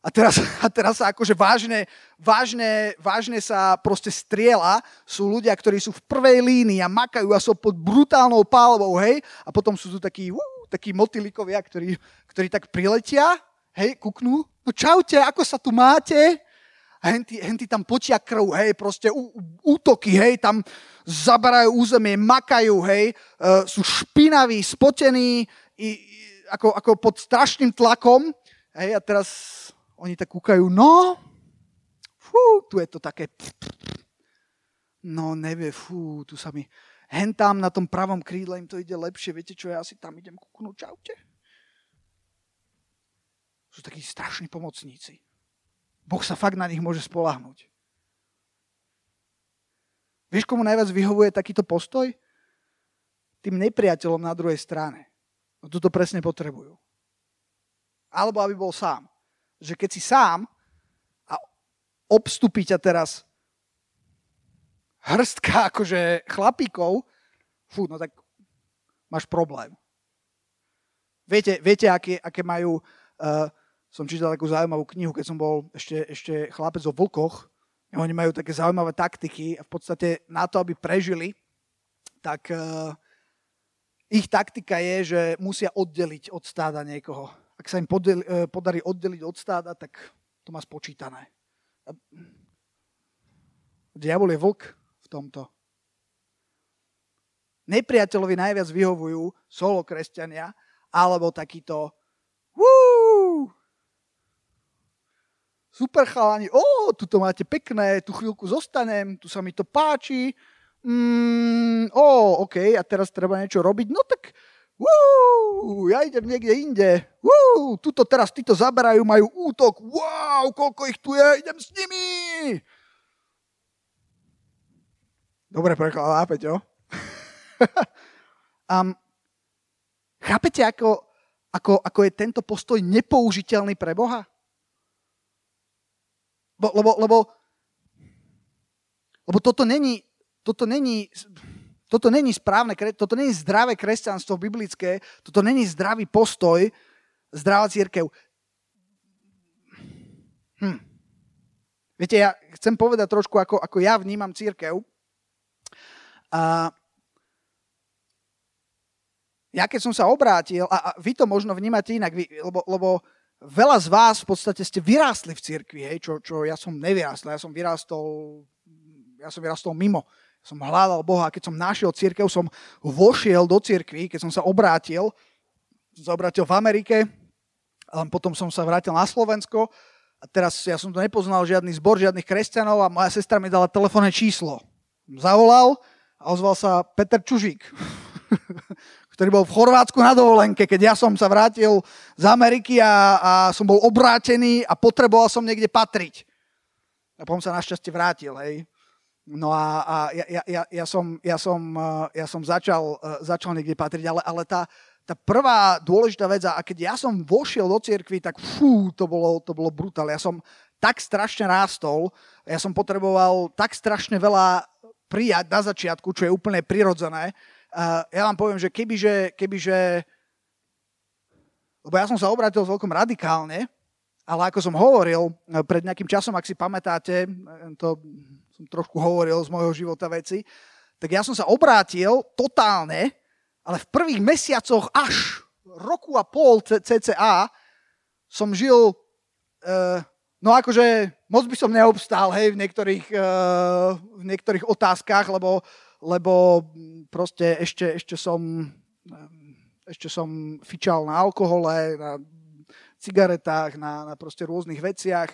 A teraz, a teraz sa akože vážne, vážne, vážne sa proste striela. Sú ľudia, ktorí sú v prvej línii a makajú a sú pod brutálnou pálvou, hej. A potom sú tu takí, uh, takí motýlikovia, ktorí, ktorí tak priletia, hej, kuknú. No čaute, ako sa tu máte? A henty, henty tam potia krv, hej, proste ú, útoky, hej, tam zaberajú územie, makajú, hej, uh, sú špinaví, spotení, i, i, ako, ako pod strašným tlakom, hej, a teraz oni tak kúkajú, no, fú, tu je to také, no nevie, fú, tu sa mi, hen tam na tom pravom krídle im to ide lepšie, viete čo, ja si tam idem kúknúť, čaute. Sú takí strašní pomocníci. Boh sa fakt na nich môže spolahnuť. Vieš, komu najviac vyhovuje takýto postoj? Tým nepriateľom na druhej strane. No toto presne potrebujú. Alebo aby bol sám že keď si sám a obstupí ťa teraz hrstka akože chlapíkov, fú, no tak máš problém. Viete, viete aké, aké majú, uh, som čítal takú zaujímavú knihu, keď som bol ešte, ešte chlapec o vlkoch, oni majú také zaujímavé taktiky a v podstate na to, aby prežili, tak uh, ich taktika je, že musia oddeliť od stáda niekoho ak sa im podeli, e, podarí oddeliť od stáda, tak to má spočítané. Diabol je vlk v tomto. Nepriateľovi najviac vyhovujú solo kresťania alebo takýto Woo! super chalani, ó, tu to máte pekné, tu chvíľku zostanem, tu sa mi to páči, mm, ó, OK, a teraz treba niečo robiť, no tak Ja idem niekde inde. Uú, tuto teraz títo zaberajú, majú útok. Wow, koľko ich tu je, idem s nimi. Dobre prekladá, Peťo. um, chápete, ako, ako, ako je tento postoj nepoužiteľný pre Boha? Lebo, lebo, lebo, lebo toto není, toto není toto není správne, toto není zdravé kresťanstvo biblické, toto není zdravý postoj, zdravá církev. Hm. Viete, ja chcem povedať trošku, ako, ako ja vnímam církev. A ja keď som sa obrátil, a, a vy to možno vnímate inak, vy, lebo, lebo veľa z vás v podstate ste vyrástli v cirkvi, hej, čo, čo ja som nevyrástol, ja som vyrástol, ja som vyrástol mimo som hľadal Boha. Keď som našiel církev, som vošiel do církvy, keď som sa obrátil, som sa obrátil v Amerike, ale potom som sa vrátil na Slovensko a teraz ja som tu nepoznal žiadny zbor, žiadnych kresťanov a moja sestra mi dala telefónne číslo. Zavolal a ozval sa Peter Čužík, ktorý bol v Chorvátsku na dovolenke, keď ja som sa vrátil z Ameriky a, a som bol obrátený a potreboval som niekde patriť. A potom sa našťastie vrátil, hej. No a, a ja, ja, ja, som, ja, som, eh, ja som začal, eh, začal niekde patriť, ale, ale tá, tá prvá dôležitá vec, a keď ja som vošiel do cirkvi, tak fú, to bolo, to bolo brutál. Ja som tak strašne rástol, ja som potreboval tak strašne veľa prijať na začiatku, čo je úplne prirodzené. Uh, ja vám poviem, že kebyže, kebyže lebo ja som sa obrátil celkom radikálne, ale ako som hovoril pred nejakým časom, ak si pamätáte, to som trošku hovoril z môjho života veci, tak ja som sa obrátil totálne, ale v prvých mesiacoch až roku a pol cca som žil, uh, no akože moc by som neobstál, hej, v niektorých, uh, v niektorých otázkach, lebo, lebo proste ešte, ešte som ešte som fičal na alkohole, na cigaretách, na, na proste rôznych veciach.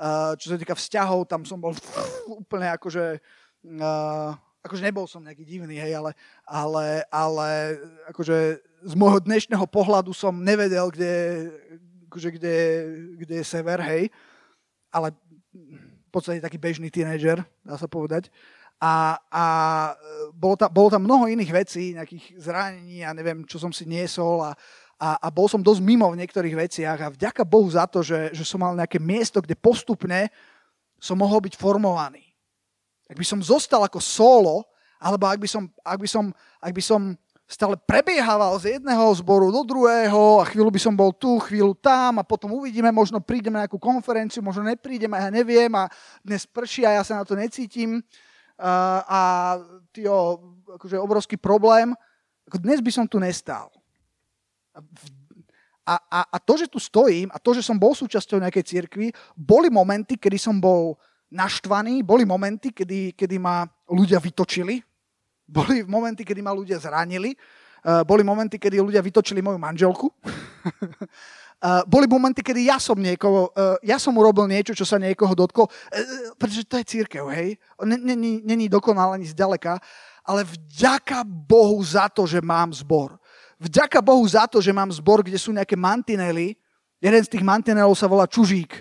Uh, čo sa týka vzťahov, tam som bol úplne akože... Uh, akože nebol som nejaký divný, hej, ale, ale, ale akože z môjho dnešného pohľadu som nevedel, kde, akože kde, kde je sever, hej, ale v podstate taký bežný tínedžer, dá sa povedať. A, a bolo, tam, bolo tam mnoho iných vecí, nejakých zranení a neviem, čo som si niesol a, a, a bol som dosť mimo v niektorých veciach a vďaka Bohu za to, že, že som mal nejaké miesto, kde postupne som mohol byť formovaný. Ak by som zostal ako solo, alebo ak by som, ak by som, ak by som stále prebiehával z jedného zboru do druhého a chvíľu by som bol tu, chvíľu tam a potom uvidíme, možno prídeme na nejakú konferenciu, možno neprídeme, ja neviem a dnes prší a ja sa na to necítim a, a tyjo, akože obrovský problém. Ako dnes by som tu nestál. A, a, a to, že tu stojím a to, že som bol súčasťou nejakej cirkvi, boli momenty, kedy som bol naštvaný, boli momenty, kedy, kedy ma ľudia vytočili, boli momenty, kedy ma ľudia zranili, uh, boli momenty, kedy ľudia vytočili moju manželku. Uh, boli momenty, kedy ja som niekoho, uh, ja som urobil niečo, čo sa niekoho dotklo, uh, pretože to je církev, hej. Není dokonale ani zďaleka, ale vďaka Bohu za to, že mám zbor. Vďaka Bohu za to, že mám zbor, kde sú nejaké mantinely. Jeden z tých mantinelov sa volá čužík.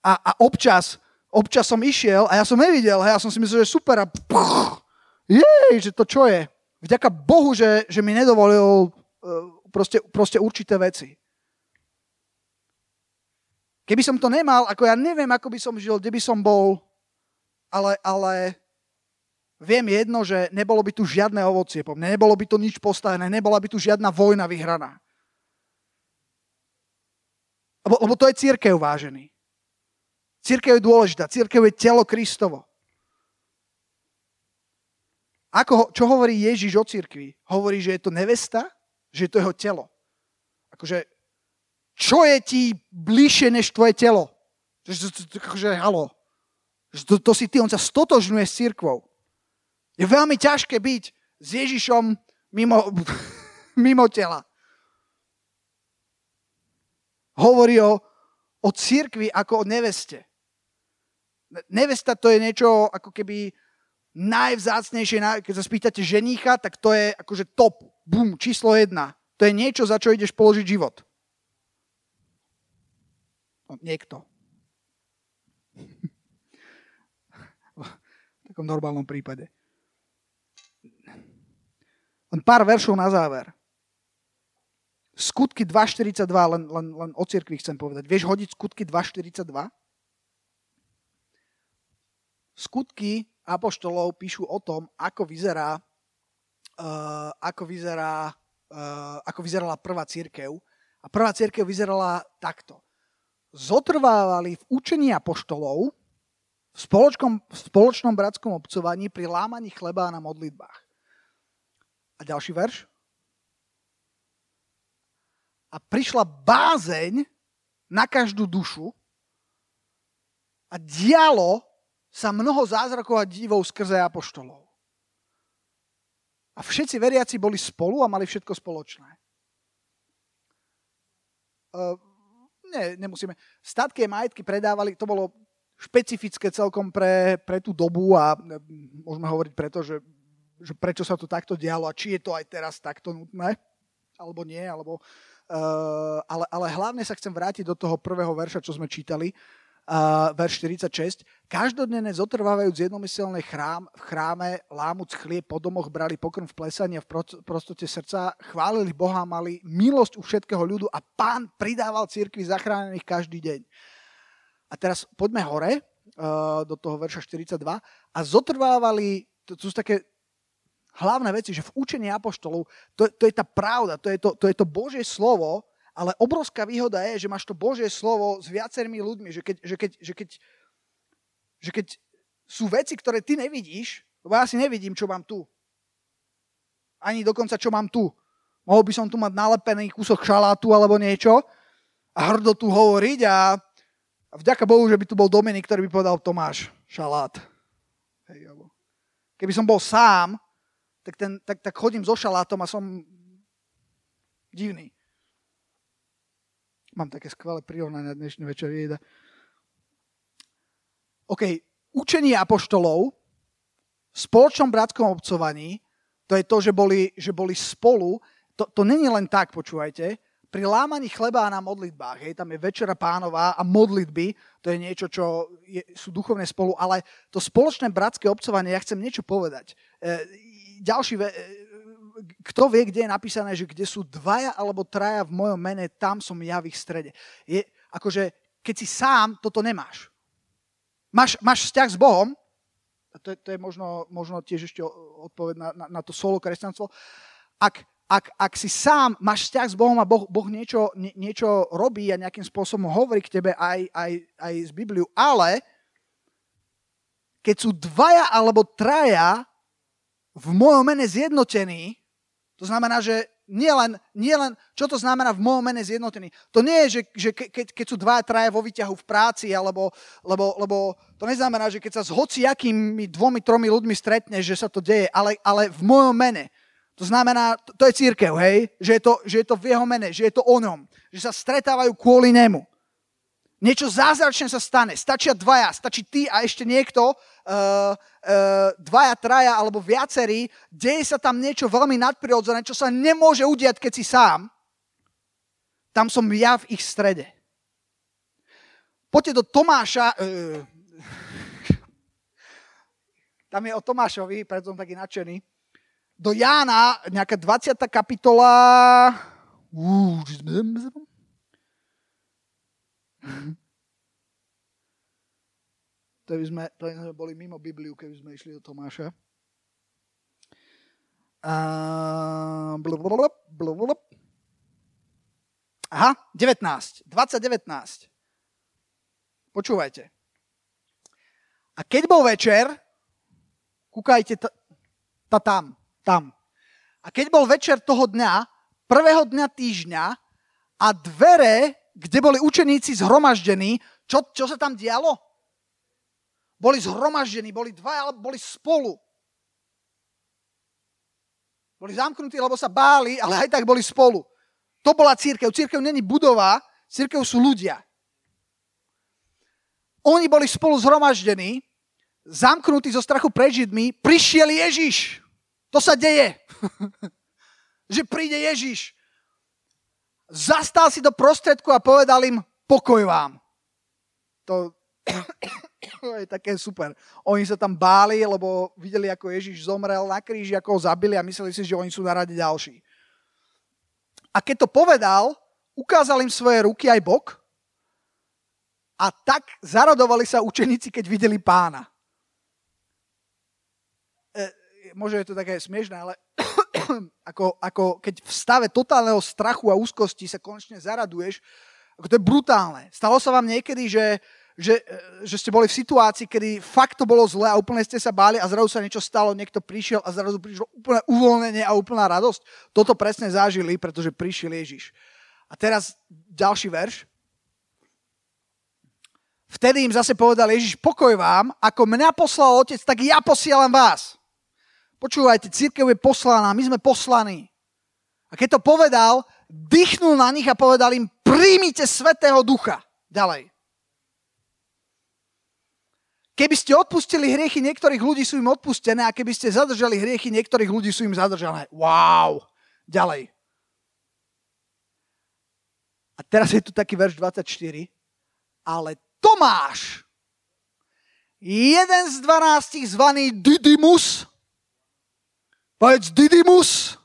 A, a občas, občas som išiel a ja som nevidel, hej, ja som si myslel, že super a puch, jej, že to čo je. Vďaka Bohu, že, že mi nedovolil uh, proste, proste určité veci. Keby som to nemal, ako ja neviem, ako by som žil, kde by som bol, ale, ale Viem jedno, že nebolo by tu žiadne ovocie po mne, nebolo by to nič postavené, nebola by tu žiadna vojna vyhraná. Lebo, lebo to je církev, vážený. Církev je dôležitá, církev je telo Kristovo. Ako, čo hovorí Ježiš o církvi? Hovorí, že je to nevesta, že je to jeho telo. Akože, čo je ti bližšie než tvoje telo? Akože, halo. To, to si ty, on sa stotožňuje s církvou. Je veľmi ťažké byť s Ježišom mimo, mimo tela. Hovorí o, o církvi ako o neveste. Nevesta to je niečo ako keby najvzácnejšie, keď sa spýtate ženícha, tak to je akože top, bum, číslo jedna. To je niečo, za čo ideš položiť život. No, niekto. v takom normálnom prípade. Pár veršov na záver. Skutky 2.42, len, len, len o cirkvi chcem povedať. Vieš hodiť skutky 2.42? Skutky apoštolov píšu o tom, ako vyzerá, uh, ako vyzerá, uh, ako vyzerala prvá církev. A prvá církev vyzerala takto. Zotrvávali v učení apoštolov, v spoločnom, v spoločnom bratskom obcovaní pri lámaní chleba na modlitbách. A ďalší verš. A prišla bázeň na každú dušu a dialo sa mnoho zázrakov a divov skrze apoštolov. A všetci veriaci boli spolu a mali všetko spoločné. Uh, nie, nemusíme. Statky a majetky predávali, to bolo špecifické celkom pre, pre tú dobu a môžeme hovoriť preto, že že prečo sa to takto dialo a či je to aj teraz takto nutné, alebo nie, alebo, uh, ale, ale hlavne sa chcem vrátiť do toho prvého verša, čo sme čítali, uh, verš 46. Každodenne zotrvávajúc jednomyselné chrám, v chráme, lámuc chlieb po domoch, brali pokrm v plesaní a v prostote srdca, chválili Boha, mali milosť u všetkého ľudu a pán pridával církvi zachránených každý deň. A teraz poďme hore, uh, do toho verša 42, a zotrvávali, to, to sú také hlavné veci, že v učení apoštolov, to, to je tá pravda, to je to, to je to Božie slovo, ale obrovská výhoda je, že máš to Božie slovo s viacerými ľuďmi, že keď, že keď, že keď, že keď sú veci, ktoré ty nevidíš, lebo ja si nevidím, čo mám tu. Ani dokonca, čo mám tu. Mohol by som tu mať nalepený kúsok šalátu alebo niečo a hrdo tu hovoriť a, a vďaka Bohu, že by tu bol Dominik, ktorý by povedal Tomáš, šalát. Keby som bol sám, tak, ten, tak, tak chodím so šalátom a som divný. Mám také skvelé prirovnania dnešný večer jeda. OK, učenie apoštolov v spoločnom bratskom obcovaní, to je to, že boli, že boli spolu, to, to není len tak, počúvajte, pri lámaní chleba na modlitbách, hej, tam je večera pánová a modlitby, to je niečo, čo je, sú duchovné spolu, ale to spoločné bratské obcovanie, ja chcem niečo povedať. E, ďalší, e, kto vie, kde je napísané, že kde sú dvaja alebo traja v mojom mene, tam som ja v ich strede. Je, akože, keď si sám, toto nemáš. Máš, máš vzťah s Bohom, to je, to je možno, možno tiež ešte odpoveď na, na, na to solo kresťanstvo, ak, ak, ak si sám máš vzťah s Bohom a Boh, boh niečo, nie, niečo robí a nejakým spôsobom hovorí k tebe aj, aj, aj z Bibliu, ale keď sú dvaja alebo traja v mojom mene zjednotení, to znamená, že nie len, nie len, čo to znamená v mojom mene zjednotený. To nie je, že, že keď, keď sú dvaja traja vo výťahu v práci, alebo, lebo, lebo to neznamená, že keď sa s hociakými dvomi, tromi ľuďmi stretneš, že sa to deje, ale, ale v mojom mene. To znamená, to, to je církev, hej? Že je, to, že je to v jeho mene, že je to o ňom. Že sa stretávajú kvôli nemu. Niečo zázračné sa stane. Stačia dvaja, stačí ty a ešte niekto, uh, uh, dvaja, traja alebo viacerí. Deje sa tam niečo veľmi nadprirodzené, čo sa nemôže udiať, keď si sám. Tam som ja v ich strede. Poďte do Tomáša. Uh, tam je o Tomášovi, preto som taký nadšený do Jána, nejaká 20. kapitola, to by sme, to by sme boli mimo Bibliu, keby sme išli do Tomáša. Aha, 19. 2019. Počúvajte. A keď bol večer, kúkajte ta, ta tam, tam. A keď bol večer toho dňa, prvého dňa týždňa a dvere, kde boli učeníci zhromaždení, čo, čo sa tam dialo? Boli zhromaždení, boli dva, ale boli spolu. Boli zamknutí, lebo sa báli, ale aj tak boli spolu. To bola církev. Církev není budova, církev sú ľudia. Oni boli spolu zhromaždení, zamknutí zo strachu pred Židmi, prišiel Ježiš. To sa deje. že príde Ježiš. Zastal si do prostredku a povedal im, pokoj vám. To je také super. Oni sa tam báli, lebo videli, ako Ježiš zomrel na kríži, ako ho zabili a mysleli si, že oni sú na rade ďalší. A keď to povedal, ukázal im svoje ruky aj bok a tak zaradovali sa učeníci, keď videli pána možno je to také smiešné, ale ako, ako keď v stave totálneho strachu a úzkosti sa konečne zaraduješ, ako to je brutálne. Stalo sa vám niekedy, že, že, že ste boli v situácii, kedy fakt to bolo zle a úplne ste sa báli a zrazu sa niečo stalo, niekto prišiel a zrazu prišlo úplne uvoľnenie a úplná radosť. Toto presne zažili, pretože prišiel Ježiš. A teraz ďalší verš. Vtedy im zase povedal Ježiš, pokoj vám, ako mňa poslal otec, tak ja posielam vás. Počúvajte, církev je poslaná, my sme poslaní. A keď to povedal, dychnul na nich a povedal im, príjmite Svetého Ducha. Ďalej. Keby ste odpustili hriechy niektorých ľudí, sú im odpustené a keby ste zadržali hriechy niektorých ľudí, sú im zadržané. Wow. Ďalej. A teraz je tu taký verš 24. Ale Tomáš, jeden z dvanástich zvaný Didymus, Povedz Didymus.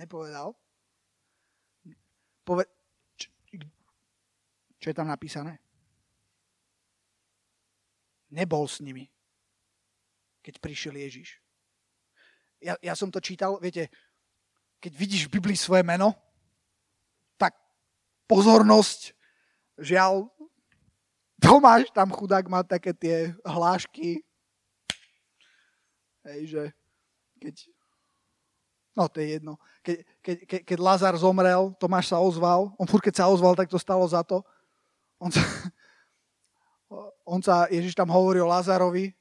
Nepovedal. Poved... Čo, čo je tam napísané? Nebol s nimi, keď prišiel Ježiš. Ja, ja som to čítal, viete, keď vidíš v Biblii svoje meno, tak pozornosť, žiaľ, Tomáš tam chudák má také tie hlášky, Hej, že keď No, to je jedno. Keď, keď, keď, keď Lazar zomrel, Tomáš sa ozval. On furt, keď sa ozval, tak to stalo za to. On sa, on sa Ježiš tam hovorí o Lazarovi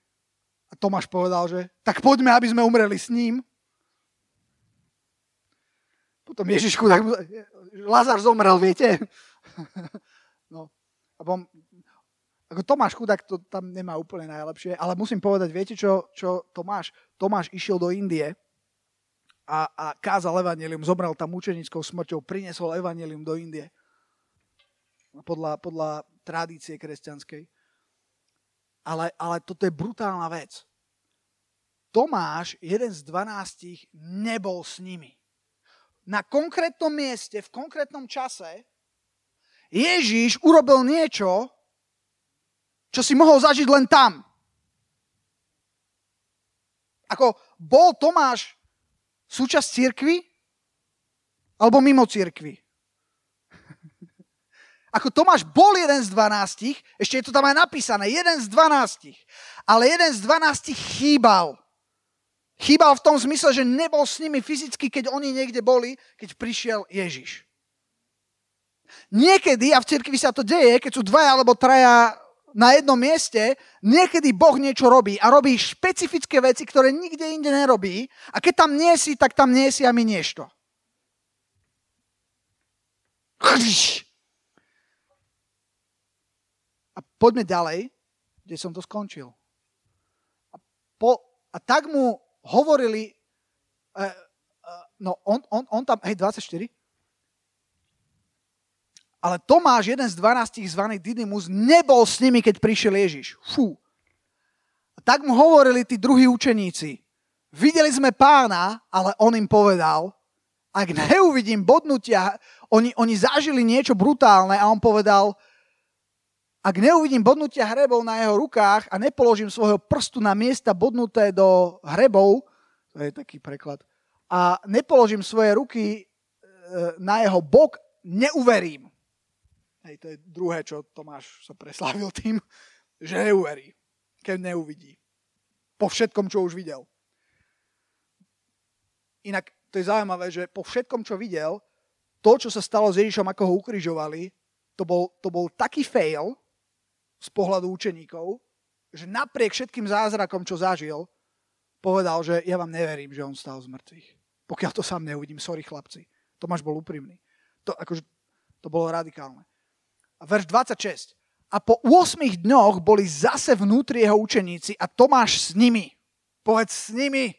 a Tomáš povedal, že tak poďme, aby sme umreli s ním. Potom Ježišku, tak Lazar zomrel, viete? No. A potom, ako Tomáš chudák to tam nemá úplne najlepšie, ale musím povedať, viete čo, čo Tomáš? Tomáš išiel do Indie a, a kázal evanelium, zomrel tam mučenickou smrťou, priniesol evanelium do Indie. Podľa, podľa tradície kresťanskej. Ale, ale toto je brutálna vec. Tomáš, jeden z dvanástich, nebol s nimi. Na konkrétnom mieste, v konkrétnom čase Ježíš urobil niečo, čo si mohol zažiť len tam. Ako bol Tomáš súčasť církvy? Alebo mimo církvy? Ako Tomáš bol jeden z dvanástich, ešte je to tam aj napísané, jeden z dvanástich, ale jeden z dvanástich chýbal. Chýbal v tom zmysle, že nebol s nimi fyzicky, keď oni niekde boli, keď prišiel Ježiš. Niekedy, a v cirkvi sa to deje, keď sú dvaja alebo traja na jednom mieste, niekedy Boh niečo robí a robí špecifické veci, ktoré nikde inde nerobí a keď tam nie si, tak tam nie si a minieš to. Poďme ďalej, kde som to skončil. A, po, a tak mu hovorili, uh, uh, no on, on, on tam, hej, 24, ale Tomáš, jeden z dvanástich zvaný Didymus, nebol s nimi, keď prišiel Ježiš. Fú. A tak mu hovorili tí druhí učeníci. Videli sme pána, ale on im povedal, ak neuvidím bodnutia, oni, oni zažili niečo brutálne a on povedal, ak neuvidím bodnutia hrebov na jeho rukách a nepoložím svojho prstu na miesta bodnuté do hrebov, to je taký preklad, a nepoložím svoje ruky e, na jeho bok, neuverím. Hej, to je druhé, čo Tomáš sa preslávil tým, že neuverí, keď neuvidí. Po všetkom, čo už videl. Inak to je zaujímavé, že po všetkom, čo videl, to, čo sa stalo s Ježišom, ako ho ukrižovali, to bol, to bol taký fail z pohľadu učeníkov, že napriek všetkým zázrakom, čo zažil, povedal, že ja vám neverím, že on stal z mŕtvych. Pokiaľ to sám neuvidím, sorry chlapci. Tomáš bol úprimný. To, akože, to bolo radikálne. A verš 26. A po 8 dňoch boli zase vnútri jeho učeníci a Tomáš s nimi. Povedz s nimi.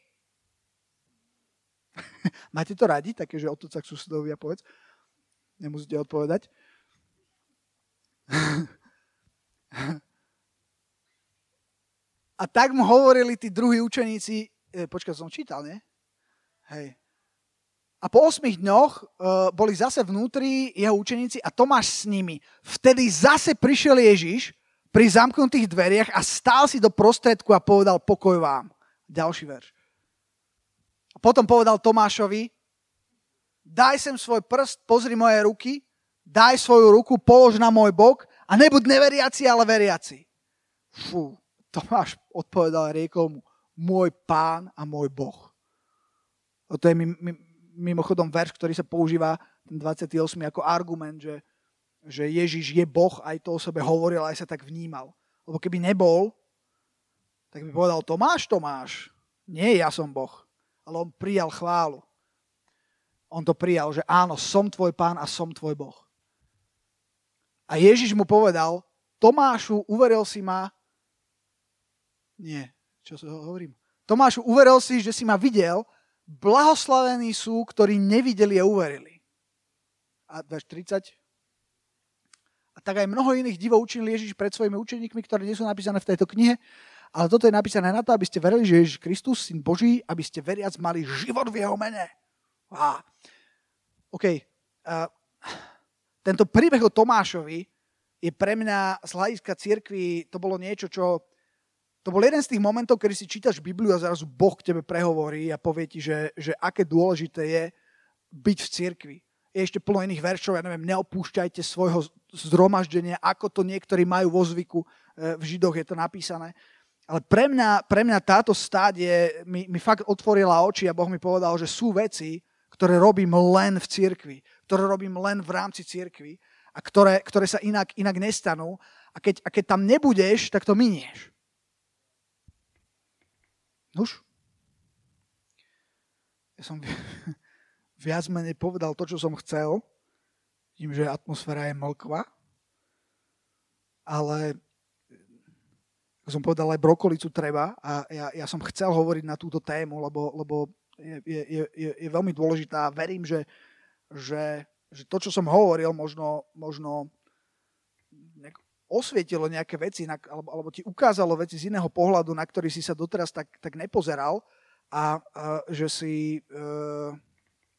Máte to radi? Také, že otoca k susedovi a povedz. Nemusíte odpovedať. a tak mu hovorili tí druhí učeníci, e, počkaj, som čítal, nie? Hej. A po 8 dňoch uh, boli zase vnútri jeho učeníci a Tomáš s nimi. Vtedy zase prišiel Ježiš pri zamknutých dveriach a stál si do prostredku a povedal pokoj vám. Ďalší verš. A potom povedal Tomášovi, daj sem svoj prst, pozri moje ruky, daj svoju ruku, polož na môj bok a nebuď neveriaci, ale veriaci. Fú, Tomáš odpovedal riekol mu, môj pán a môj boh. A to je mi, mi, mimochodom verš, ktorý sa používa, ten 28. ako argument, že, že Ježiš je Boh, aj to o sebe hovoril, aj sa tak vnímal. Lebo keby nebol, tak by povedal Tomáš, Tomáš, nie ja som Boh, ale on prijal chválu. On to prijal, že áno, som tvoj pán a som tvoj Boh. A Ježiš mu povedal, Tomášu, uveril si ma... Nie, čo hovorím? Tomášu, uveril si, že si ma videl Blahoslavení sú, ktorí nevideli a uverili. A verš 30. A tak aj mnoho iných divov učinil Ježiš pred svojimi učeníkmi, ktoré nie sú napísané v tejto knihe, ale toto je napísané na to, aby ste verili, že Ježiš Kristus, Syn Boží, aby ste veriac mali život v jeho mene. Á. OK. Uh, tento príbeh o Tomášovi je pre mňa z hľadiska církvy, to bolo niečo, čo to bol jeden z tých momentov, kedy si čítaš Bibliu a zrazu Boh k tebe prehovorí a povie ti, že, že aké dôležité je byť v cirkvi. Je ešte plno iných veršov, ja neviem, neopúšťajte svojho zhromaždenia, ako to niektorí majú vo zvyku, e, v Židoch je to napísané. ale pre mňa, pre mňa táto stáď je, mi, mi fakt otvorila oči a Boh mi povedal, že sú veci, ktoré robím len v cirkvi, ktoré robím len v rámci cirkvi a ktoré, ktoré sa inak, inak nestanú. A keď, a keď tam nebudeš, tak to minieš. Nuž. Ja som viac menej povedal to, čo som chcel, tým, že atmosféra je mlkva. Ale ako som povedal, aj brokolicu treba a ja, ja som chcel hovoriť na túto tému, lebo, lebo je, je, je, je veľmi dôležitá a verím, že, že, že to, čo som hovoril, možno, možno osvietilo nejaké veci, alebo, alebo ti ukázalo veci z iného pohľadu, na ktorý si sa doteraz tak, tak nepozeral a, a že si, e,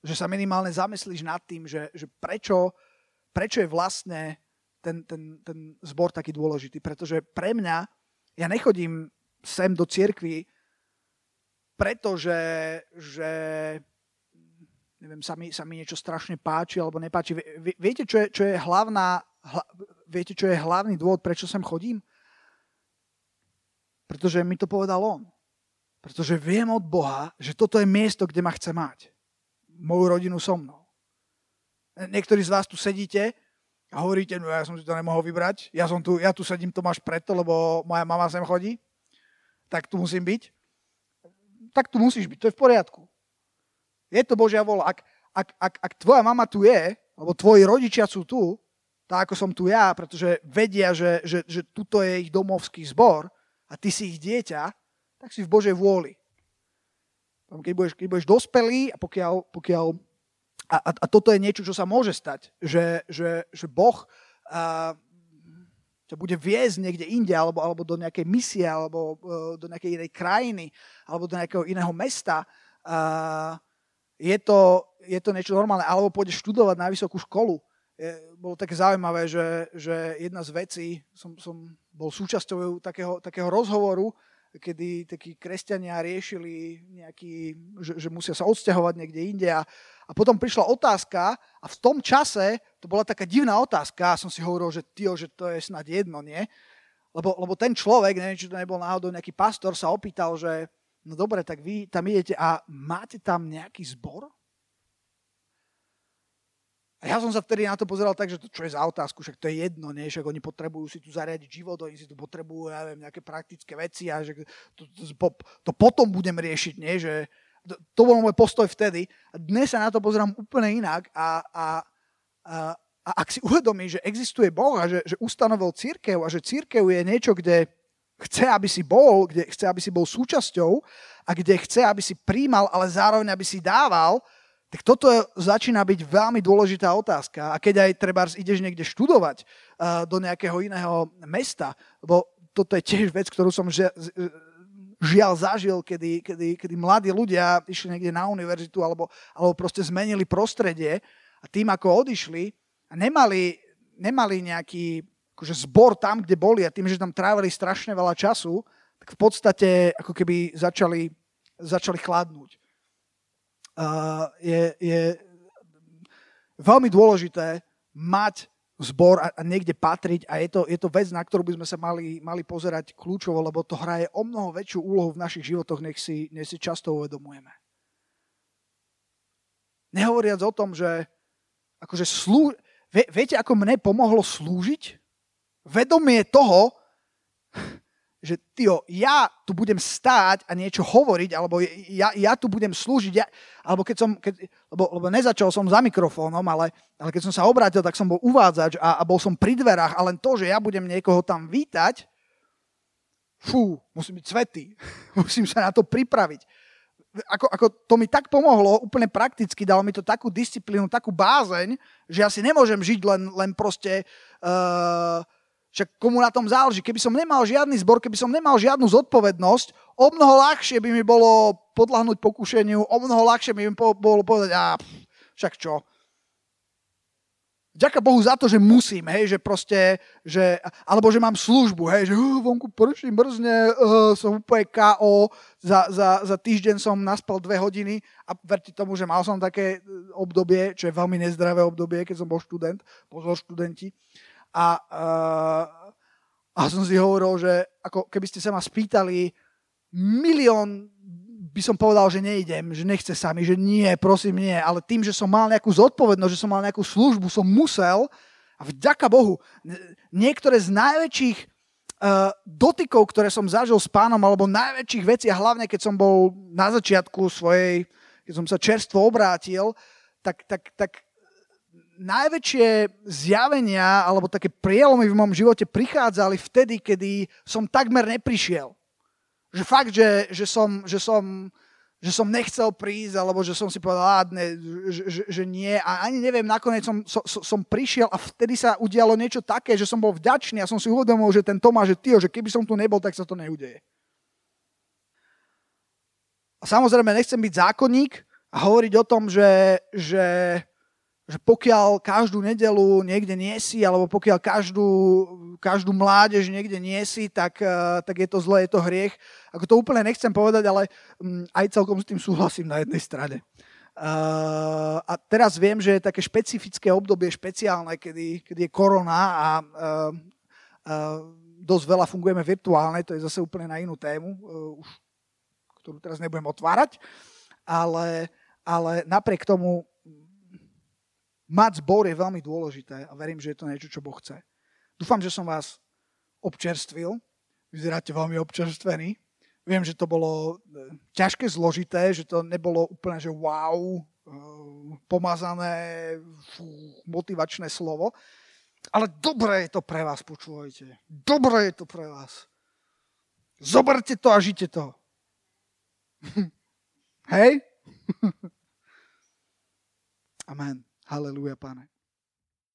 že sa minimálne zamyslíš nad tým, že, že prečo, prečo je vlastne ten, ten, ten zbor taký dôležitý. Pretože pre mňa ja nechodím sem do cirkvi, pretože že, neviem, sa mi, sa mi niečo strašne páči alebo nepáči. Viete, čo je, čo je hlavná, hla, viete, čo je hlavný dôvod, prečo sem chodím? Pretože mi to povedal on. Pretože viem od Boha, že toto je miesto, kde ma chce mať. Moju rodinu so mnou. Niektorí z vás tu sedíte a hovoríte, no ja som si to nemohol vybrať, ja, som tu, ja tu sedím Tomáš preto, lebo moja mama sem chodí, tak tu musím byť. Tak tu musíš byť, to je v poriadku. Je to Božia vola. Ak, ak, ak, ak tvoja mama tu je, alebo tvoji rodičia sú tu, tak ako som tu ja, pretože vedia, že, že, že tuto je ich domovský zbor a ty si ich dieťa, tak si v Božej vôli. Keď budeš, keď budeš dospelý a pokiaľ, pokiaľ a, a, a toto je niečo, čo sa môže stať, že, že, že Boh a, ťa bude viesť niekde inde, alebo, alebo do nejakej misie, alebo uh, do nejakej inej krajiny, alebo do nejakého iného mesta. A, je, to, je to niečo normálne. Alebo pôjdeš študovať na vysokú školu. Je, bolo také zaujímavé, že, že jedna z vecí, som, som bol súčasťou takého, takého rozhovoru, kedy takí kresťania riešili nejaký, že, že musia sa odsťahovať niekde inde a, a potom prišla otázka a v tom čase to bola taká divná otázka a som si hovoril, že tyjo, že to je snad jedno, nie? Lebo, lebo ten človek, neviem, či to nebol náhodou nejaký pastor, sa opýtal, že no dobre, tak vy tam idete a máte tam nejaký zbor? A ja som sa vtedy na to pozeral tak, že to čo je za otázku, však to je jedno, nie? však oni potrebujú si tu zariadiť život, oni si tu potrebujú, ja viem, nejaké praktické veci a že to, to, to, to potom budem riešiť, nie? že to, to bol môj postoj vtedy. A dnes sa na to pozerám úplne inak a, a, a, a ak si uvedomíš, že existuje Boh a že, že ustanovil církev a že církev je niečo, kde chce, aby si bol, kde chce, aby si bol súčasťou a kde chce, aby si príjmal, ale zároveň, aby si dával, tak toto začína byť veľmi dôležitá otázka. A keď aj treba ideš niekde študovať uh, do nejakého iného mesta, lebo toto je tiež vec, ktorú som ži- žiaľ zažil, kedy, kedy, kedy mladí ľudia išli niekde na univerzitu alebo, alebo proste zmenili prostredie a tým, ako odišli, nemali, nemali nejaký akože zbor tam, kde boli a tým, že tam trávili strašne veľa času, tak v podstate ako keby začali, začali chladnúť je, je veľmi dôležité mať zbor a, a niekde patriť a je to, je to vec, na ktorú by sme sa mali, mali pozerať kľúčovo, lebo to hraje o mnoho väčšiu úlohu v našich životoch, nech si, nech si často uvedomujeme. Nehovoriac o tom, že akože slú... Vie, viete, ako mne pomohlo slúžiť? Vedomie toho, že tyjo, ja tu budem stáť a niečo hovoriť, alebo ja, ja tu budem slúžiť, ja, alebo keď som, keď, lebo, lebo nezačal som za mikrofónom, ale, ale keď som sa obrátil, tak som bol uvádzač a, a bol som pri dverách a len to, že ja budem niekoho tam vítať, fú, musím byť svetý, musím sa na to pripraviť. Ako, ako to mi tak pomohlo, úplne prakticky, dalo mi to takú disciplínu, takú bázeň, že ja si nemôžem žiť len, len proste... Uh, však komu na tom záleží? Keby som nemal žiadny zbor, keby som nemal žiadnu zodpovednosť, o mnoho ľahšie by mi bolo podľahnúť pokušeniu, o mnoho ľahšie by mi bolo povedať, a však čo. Ďaká Bohu za to, že musím, hej, že proste, že, alebo že mám službu, hej, že uh, vonku prší, mrzne, uh, som úplne KO, za, za, za týždeň som naspal dve hodiny a verte tomu, že mal som také obdobie, čo je veľmi nezdravé obdobie, keď som bol študent, pozor študenti, a, uh, A som si hovoril, že ako keby ste sa ma spýtali, milión by som povedal, že nejdem, že nechce sa mi, že nie, prosím, nie. Ale tým, že som mal nejakú zodpovednosť, že som mal nejakú službu, som musel a vďaka Bohu, niektoré z najväčších uh, dotykov, ktoré som zažil s pánom, alebo najväčších vecí, a hlavne keď som bol na začiatku svojej, keď som sa čerstvo obrátil, tak, tak, tak najväčšie zjavenia alebo také prielomy v mojom živote prichádzali vtedy, kedy som takmer neprišiel. Že fakt, že, že, som, že, som, že som nechcel prísť, alebo že som si povedal, ne, že, že, že nie. A ani neviem, nakoniec som, som, som prišiel a vtedy sa udialo niečo také, že som bol vďačný a som si uvedomil, že ten Tomáš, že ty, že keby som tu nebol, tak sa to neudeje. A samozrejme, nechcem byť zákonník a hovoriť o tom, že, že že pokiaľ každú nedelu niekde nie si, alebo pokiaľ každú, každú mládež niekde nie si, tak, eh, tak je to zlé, je to hriech. Ako to úplne nechcem povedať, ale mm, aj celkom s tým súhlasím na jednej strane. Uh, a teraz viem, že je také špecifické obdobie, špeciálne, kedy, kedy je korona a uh, uh, dosť veľa fungujeme virtuálne, to je zase úplne na inú tému, uh, už, ktorú teraz nebudem otvárať, ale, ale napriek tomu mať zbor je veľmi dôležité a verím, že je to niečo, čo Boh chce. Dúfam, že som vás občerstvil. Vyzeráte veľmi občerstvení. Viem, že to bolo e, ťažké, zložité, že to nebolo úplne, že wow, e, pomazané, fú, motivačné slovo. Ale dobre je to pre vás, počúvajte. Dobre je to pre vás. Zoberte to a žite to. Hej? Amen. Halleluja, pane.